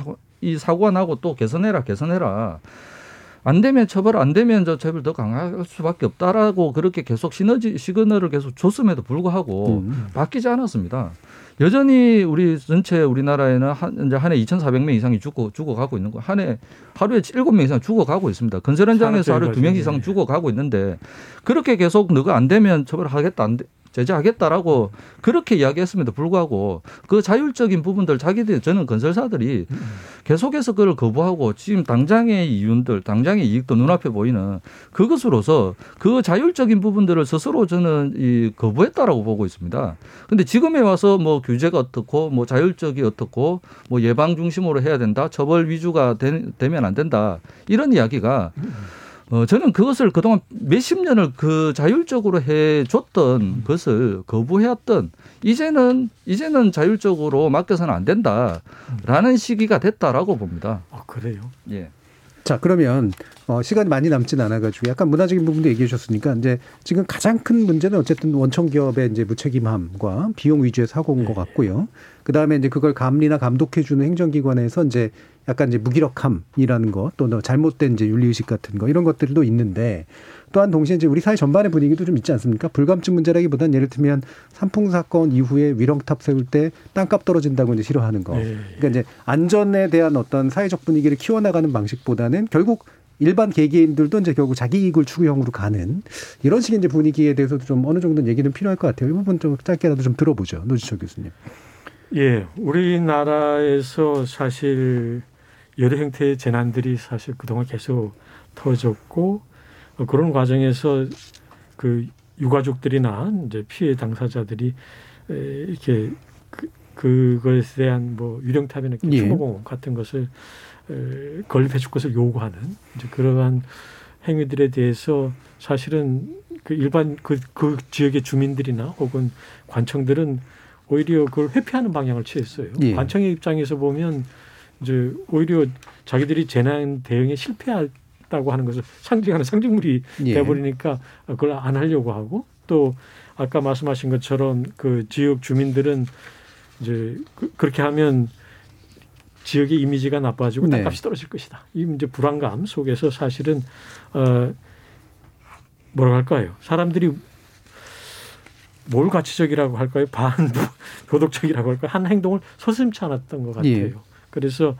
[SPEAKER 9] 이 사고가 나고 또 개선해라 개선해라 안 되면 처벌 안 되면 저 처벌 더 강할 수밖에 없다라고 그렇게 계속 시너지 시그널을 계속 줬음에도 불구하고
[SPEAKER 2] 음.
[SPEAKER 9] 바뀌지 않았습니다. 여전히 우리 전체 우리나라에는 한, 이제 한 해 2,400명 이상이 죽어 죽어가고 있는 거. 한 해 하루에 7명 이상 죽어가고 있습니다. 건설 현장에서 하루에 2명 이상 죽어가고 있는데 그렇게 계속 너가 안 되면 처벌하겠다 안 돼. 제재하겠다라고 그렇게 이야기했음에도 불구하고 그 자율적인 부분들 자기들 저는 건설사들이 계속해서 그걸 거부하고 지금 당장의 이윤들, 당장의 이익도 눈앞에 보이는 그것으로서 그 자율적인 부분들을 스스로 저는 이 거부했다라고 보고 있습니다. 근데 지금에 와서 뭐 규제가 어떻고 뭐 자율적이 어떻고 뭐 예방 중심으로 해야 된다, 처벌 위주가 되, 되면 안 된다 이런 이야기가 어, 저는 그것을 그동안 몇십 년을 그 자율적으로 해 줬던 것을 거부해왔던 이제는, 이제는 자율적으로 맡겨서는 안 된다라는 시기가 됐다라고 봅니다.
[SPEAKER 10] 아, 그래요?
[SPEAKER 9] 예.
[SPEAKER 2] 자 그러면 어, 시간이 많이 남진 않아가지고 약간 문화적인 부분도 얘기해 주셨으니까 이제 지금 가장 큰 문제는 어쨌든 원청 기업의 이제 무책임함과 비용 위주의 사고인 것 같고요. 그 다음에 이제 그걸 감리나 감독해주는 행정기관에서 이제 약간 이제 무기력함이라는 것, 또 잘못된 이제 윤리의식 같은 거 이런 것들도 있는데 또한 동시에 이제 우리 사회 전반의 분위기도 좀 있지 않습니까? 불감증 문제라기보다는 예를 들면 산풍 사건 이후에 위령탑 세울 때 땅값 떨어진다고 이제 싫어하는 거.
[SPEAKER 10] 네.
[SPEAKER 2] 그러니까 이제 안전에 대한 어떤 사회적 분위기를 키워나가는 방식보다는 결국 일반 개개인들도 이제 결국 자기 이익을 추구형으로 가는 이런 식의 이제 분위기에 대해서도 좀 어느 정도는 얘기는 필요할 것 같아요. 이 부분 좀 짧게라도 좀 들어보죠. 노지철 교수님.
[SPEAKER 10] 예, 우리나라에서 사실 여러 형태의 재난들이 사실 그동안 계속 터졌고 어, 그런 과정에서 그 유가족들이나 이제 피해 당사자들이 에, 이렇게 그, 그것에 대한 뭐 유령탑이나
[SPEAKER 2] 예.
[SPEAKER 10] 추모공 같은 것을 에, 건립해 줄 것을 요구하는 이제 그러한 행위들에 대해서 사실은 그 일반 그, 그 지역의 주민들이나 혹은 관청들은 오히려 그걸 회피하는 방향을 취했어요.
[SPEAKER 2] 예.
[SPEAKER 10] 관청의 입장에서 보면 이제 오히려 자기들이 재난 대응에 실패했다고 하는 것을 상징하는 상징물이
[SPEAKER 2] 예.
[SPEAKER 10] 돼버리니까 그걸 안 하려고 하고 또 아까 말씀하신 것처럼 그 지역 주민들은 이제 그, 그렇게 하면 지역의 이미지가 나빠지고
[SPEAKER 2] 네.
[SPEAKER 10] 땅값이 떨어질 것이다. 이 이제 불안감 속에서 사실은 어 뭐라고 할까요? 사람들이 뭘 가치적이라고 할까요? 반도덕적이라고 할까요? 한 행동을 서슴치 않았던 것 같아요.
[SPEAKER 2] 예.
[SPEAKER 10] 그래서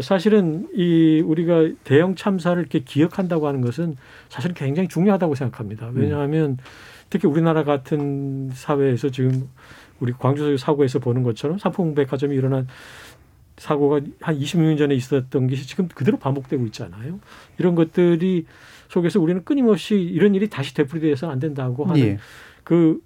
[SPEAKER 10] 사실은 이 우리가 대형 참사를 이렇게 기억한다고 하는 것은 사실은 굉장히 중요하다고 생각합니다. 왜냐하면 특히 우리나라 같은 사회에서 지금 우리 광주 사고에서 보는 것처럼 삼풍백화점이 일어난 사고가 한 26년 전에 있었던 것이 지금 그대로 반복되고 있잖아요. 이런 것들이 속에서 우리는 끊임없이 이런 일이 다시 되풀이돼서는 안 된다고 하는
[SPEAKER 2] 예.
[SPEAKER 10] 그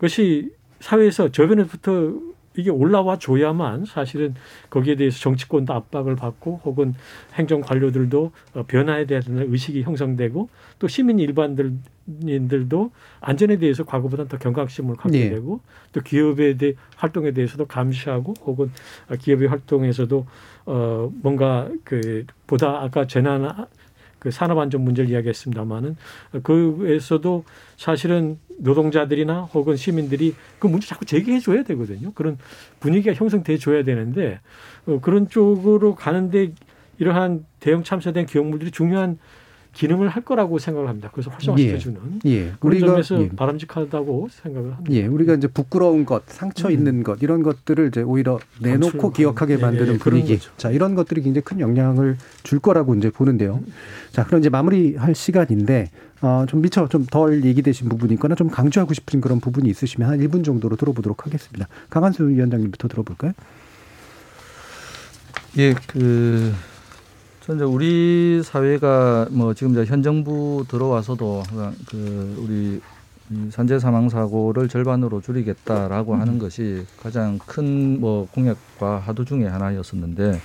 [SPEAKER 10] 것이 사회에서 저변에부터 이게 올라와 줘야만 사실은 거기에 대해서 정치권도 압박을 받고 혹은 행정 관료들도 어, 변화에 대한 의식이 형성되고 또 시민 일반들도 안전에 대해서 과거보다는 더 경각심을 갖게
[SPEAKER 2] 네.
[SPEAKER 10] 되고 또 기업에 대해 활동에 대해서도 감시하고 혹은 어, 기업의 활동에서도 어 뭔가 그 보다 아까 재난 그 산업안전 문제를 이야기했습니다마는 그에서도 사실은 노동자들이나 혹은 시민들이 그 문제 자꾸 제기해 줘야 되거든요. 그런 분위기가 형성돼 줘야 되는데 어, 그런 쪽으로 가는데 이러한 대형 참사된 기업물들이 중요한 기능을 할 거라고 생각을 합니다. 그래서 활성화시켜주는
[SPEAKER 2] 예. 예.
[SPEAKER 10] 그런 점에서 예. 바람직하다고 생각을 합니다.
[SPEAKER 2] 예, 우리가 이제 부끄러운 것, 상처 음. 있는 것 이런 것들을 이제 오히려 내놓고 기억하게 만드는 예, 예, 분위기. 자, 이런 것들이 굉장히 큰 영향을 줄 거라고 이제 보는데요. 자, 그럼 이제 마무리할 시간인데 어, 좀 미처 좀 덜 얘기되신 부분이 있거나 좀 강조하고 싶은 그런 부분이 있으시면 한 1분 정도로 들어보도록 하겠습니다. 강한수 위원장님부터 들어볼까요?
[SPEAKER 9] 예, 그 현재 우리 사회가 뭐 지금 이제 현 정부 들어와서도 그 우리 산재 사망 사고를 절반으로 줄이겠다라고 하는 음. 것이 가장 큰 뭐 공약과 하도 중에 하나였었는데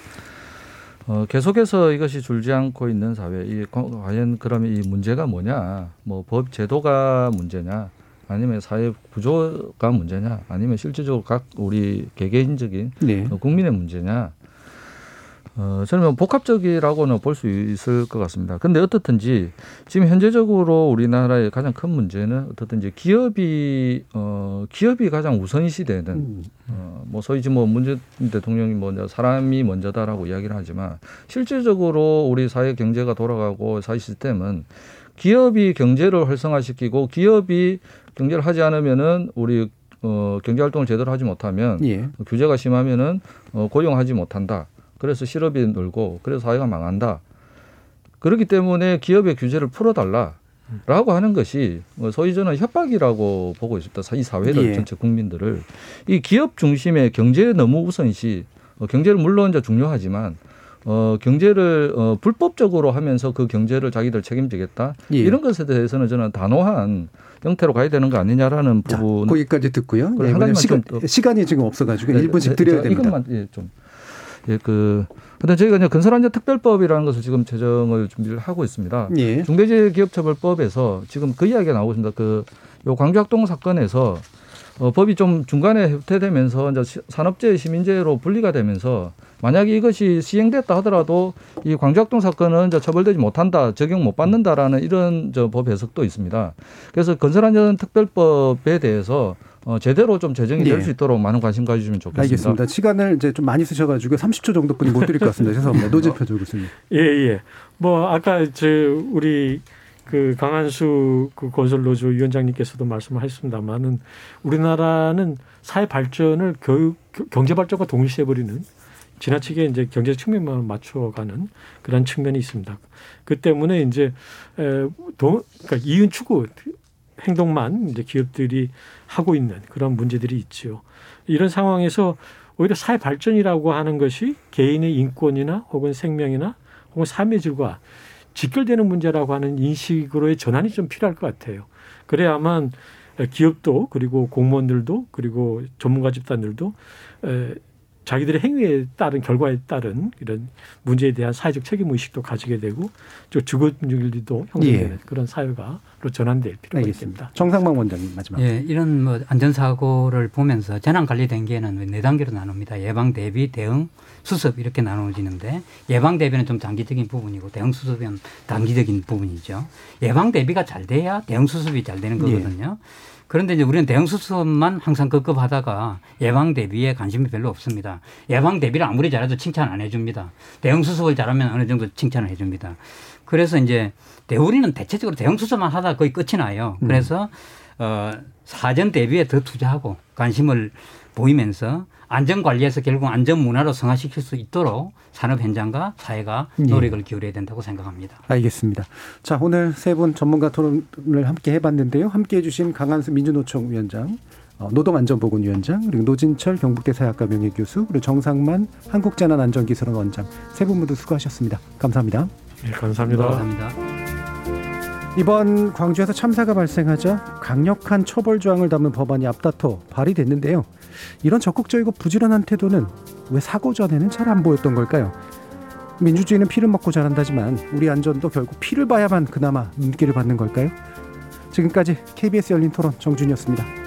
[SPEAKER 9] 어, 계속해서 이것이 줄지 않고 있는 사회, 이 과연 그러면 이 문제가 뭐냐? 뭐 법 제도가 문제냐? 아니면 사회 구조가 문제냐? 아니면 실질적으로 각 우리 개개인적인 네. 국민의 문제냐? 어, 저는 뭐 복합적이라고는 볼 수 있을 것 같습니다. 근데 어떻든지 지금 현재적으로 우리나라의 가장 큰 문제는 어떻든지 기업이 어 기업이 가장 우선시 되는 음. 어뭐 소위 지금 뭐 문재인 대통령이 먼저 사람이 먼저다라고 이야기를 하지만 실질적으로 우리 사회 경제가 돌아가고 사회 시스템은 기업이 경제를 활성화시키고 기업이 경제를 하지 않으면은 우리 어 경제 활동을 제대로 하지 못하면 예. 규제가 심하면은 어 고용하지 못한다. 그래서 실업이 늘고 그래서 사회가 망한다. 그렇기 때문에 기업의 규제를 풀어달라. 라고 하는 것이 뭐 소위 저는 협박이라고 보고 있습니다. 이 사회를 예. 전체 국민들을 이 기업 중심의 경제에 너무 우선시 어, 경제를 물론 이제 중요하지만 어, 경제를 어, 불법적으로 하면서 그 경제를 자기들 책임지겠다 예. 이런 것에 대해서는 저는 단호한 형태로 가야 되는 거 아니냐라는 부분.
[SPEAKER 2] 거기까지 듣고요. 네, 한 시간, 시간이 지금 없어가지고 네, 1분씩 드려야 됩니다.
[SPEAKER 9] 이것만 예, 좀 예, 그 근데 저희가 이제 건설안전 특별법이라는 것을 지금 제정을 준비를 하고 있습니다. 예. 중대재해기업처벌법에서 지금 그 이야기가 나오고 있습니다. 그 요 광주학동 사건에서 어, 법이 좀 중간에 후퇴되면서 이제 산업재해 시민재해로 분리가 되면서 만약에 이것이 시행됐다 하더라도 이 광주학동 사건은 이제 처벌되지 못한다, 적용 못 받는다라는 이런 저 법 해석도 있습니다. 그래서 건설안전 특별법에 대해서 어, 제대로 좀 제정이 될수 예. 있도록 많은 관심 가주시면 좋겠습니다.
[SPEAKER 2] 알겠습니다. 시간을 이제 좀 많이 쓰셔가지고 30초 정도뿐이 못 드릴 것 같습니다. <laughs> 죄송합니다. 노재표 교수님.
[SPEAKER 10] 예, 예. 뭐 아까 저 우리 그 강한수 그 건설노조 위원장님께서도 말씀하셨습니다만은 우리나라는 사회 발전을 교육 경제 발전과 동시에 버리는 지나치게 이제 경제 측면만 맞춰가는 그런 측면이 있습니다. 그 때문에 이제 에, 도, 그러니까 이윤 추구 행동만 이제 기업들이 하고 있는 그런 문제들이 있죠. 이런 상황에서 오히려 사회 발전이라고 하는 것이 개인의 인권이나 혹은 생명이나 혹은 삶의 질과 직결되는 문제라고 하는 인식으로의 전환이 좀 필요할 것 같아요. 그래야만 기업도 그리고 공무원들도 그리고 전문가 집단들도 자기들의 행위에 따른 결과에 따른 이런 문제에 대한 사회적 책임 의식도 가지게 되고 저 주거분들도 형성되는 예. 그런 사회가로 전환될 필요가 알겠습니다. 있습니다.
[SPEAKER 2] 정상만 원장님 마지막.
[SPEAKER 11] 예, 이런 뭐 안전사고를 보면서 재난 관리 단계는 네 단계로 나눕니다. 예방, 대비, 대응, 수습 이렇게 나눠지는데 예방 대비는 좀 장기적인 부분이고 대응 수습은 단기적인 부분이죠. 예방 대비가 잘 돼야 대응 수습이 잘 되는 거거든요. 예. 그런데 이제 우리는 대응 수습만 항상 급급하다가 예방 대비에 관심이 별로 없습니다. 예방 대비를 아무리 잘해도 칭찬 안 해줍니다. 대응 수습을 잘하면 어느 정도 칭찬을 해줍니다. 그래서 이제 대우리는 대체적으로 대응 수습만 하다 거의 끝이 나요. 음. 그래서 어 사전 대비에 더 투자하고 관심을 보이면서 안전 관리에서 결국 안전 문화로 성화시킬 수 있도록 산업 현장과 사회가 예. 노력을 기울여야 된다고 생각합니다.
[SPEAKER 2] 알겠습니다. 자, 오늘 세 분 전문가 토론을 함께 해봤는데요. 함께 해주신 강한수 민주노총 위원장, 어, 노동안전보건위원장, 그리고 노진철 경북대 사학과 명예교수, 그리고 정상만 한국재난안전기술원 원장 세 분 모두 수고하셨습니다. 감사합니다.
[SPEAKER 10] 네, 감사합니다.
[SPEAKER 11] 감사합니다.
[SPEAKER 2] 이번 광주에서 참사가 발생하자 강력한 처벌 조항을 담은 법안이 앞다퉈 발의됐는데요. 이런 적극적이고 부지런한 태도는 왜 사고 전에는 잘 안 보였던 걸까요? 민주주의는 피를 먹고 자란다지만 우리 안전도 결국 피를 봐야만 그나마 눈길을 받는 걸까요? 지금까지 KBS 열린 토론 정준이었습니다.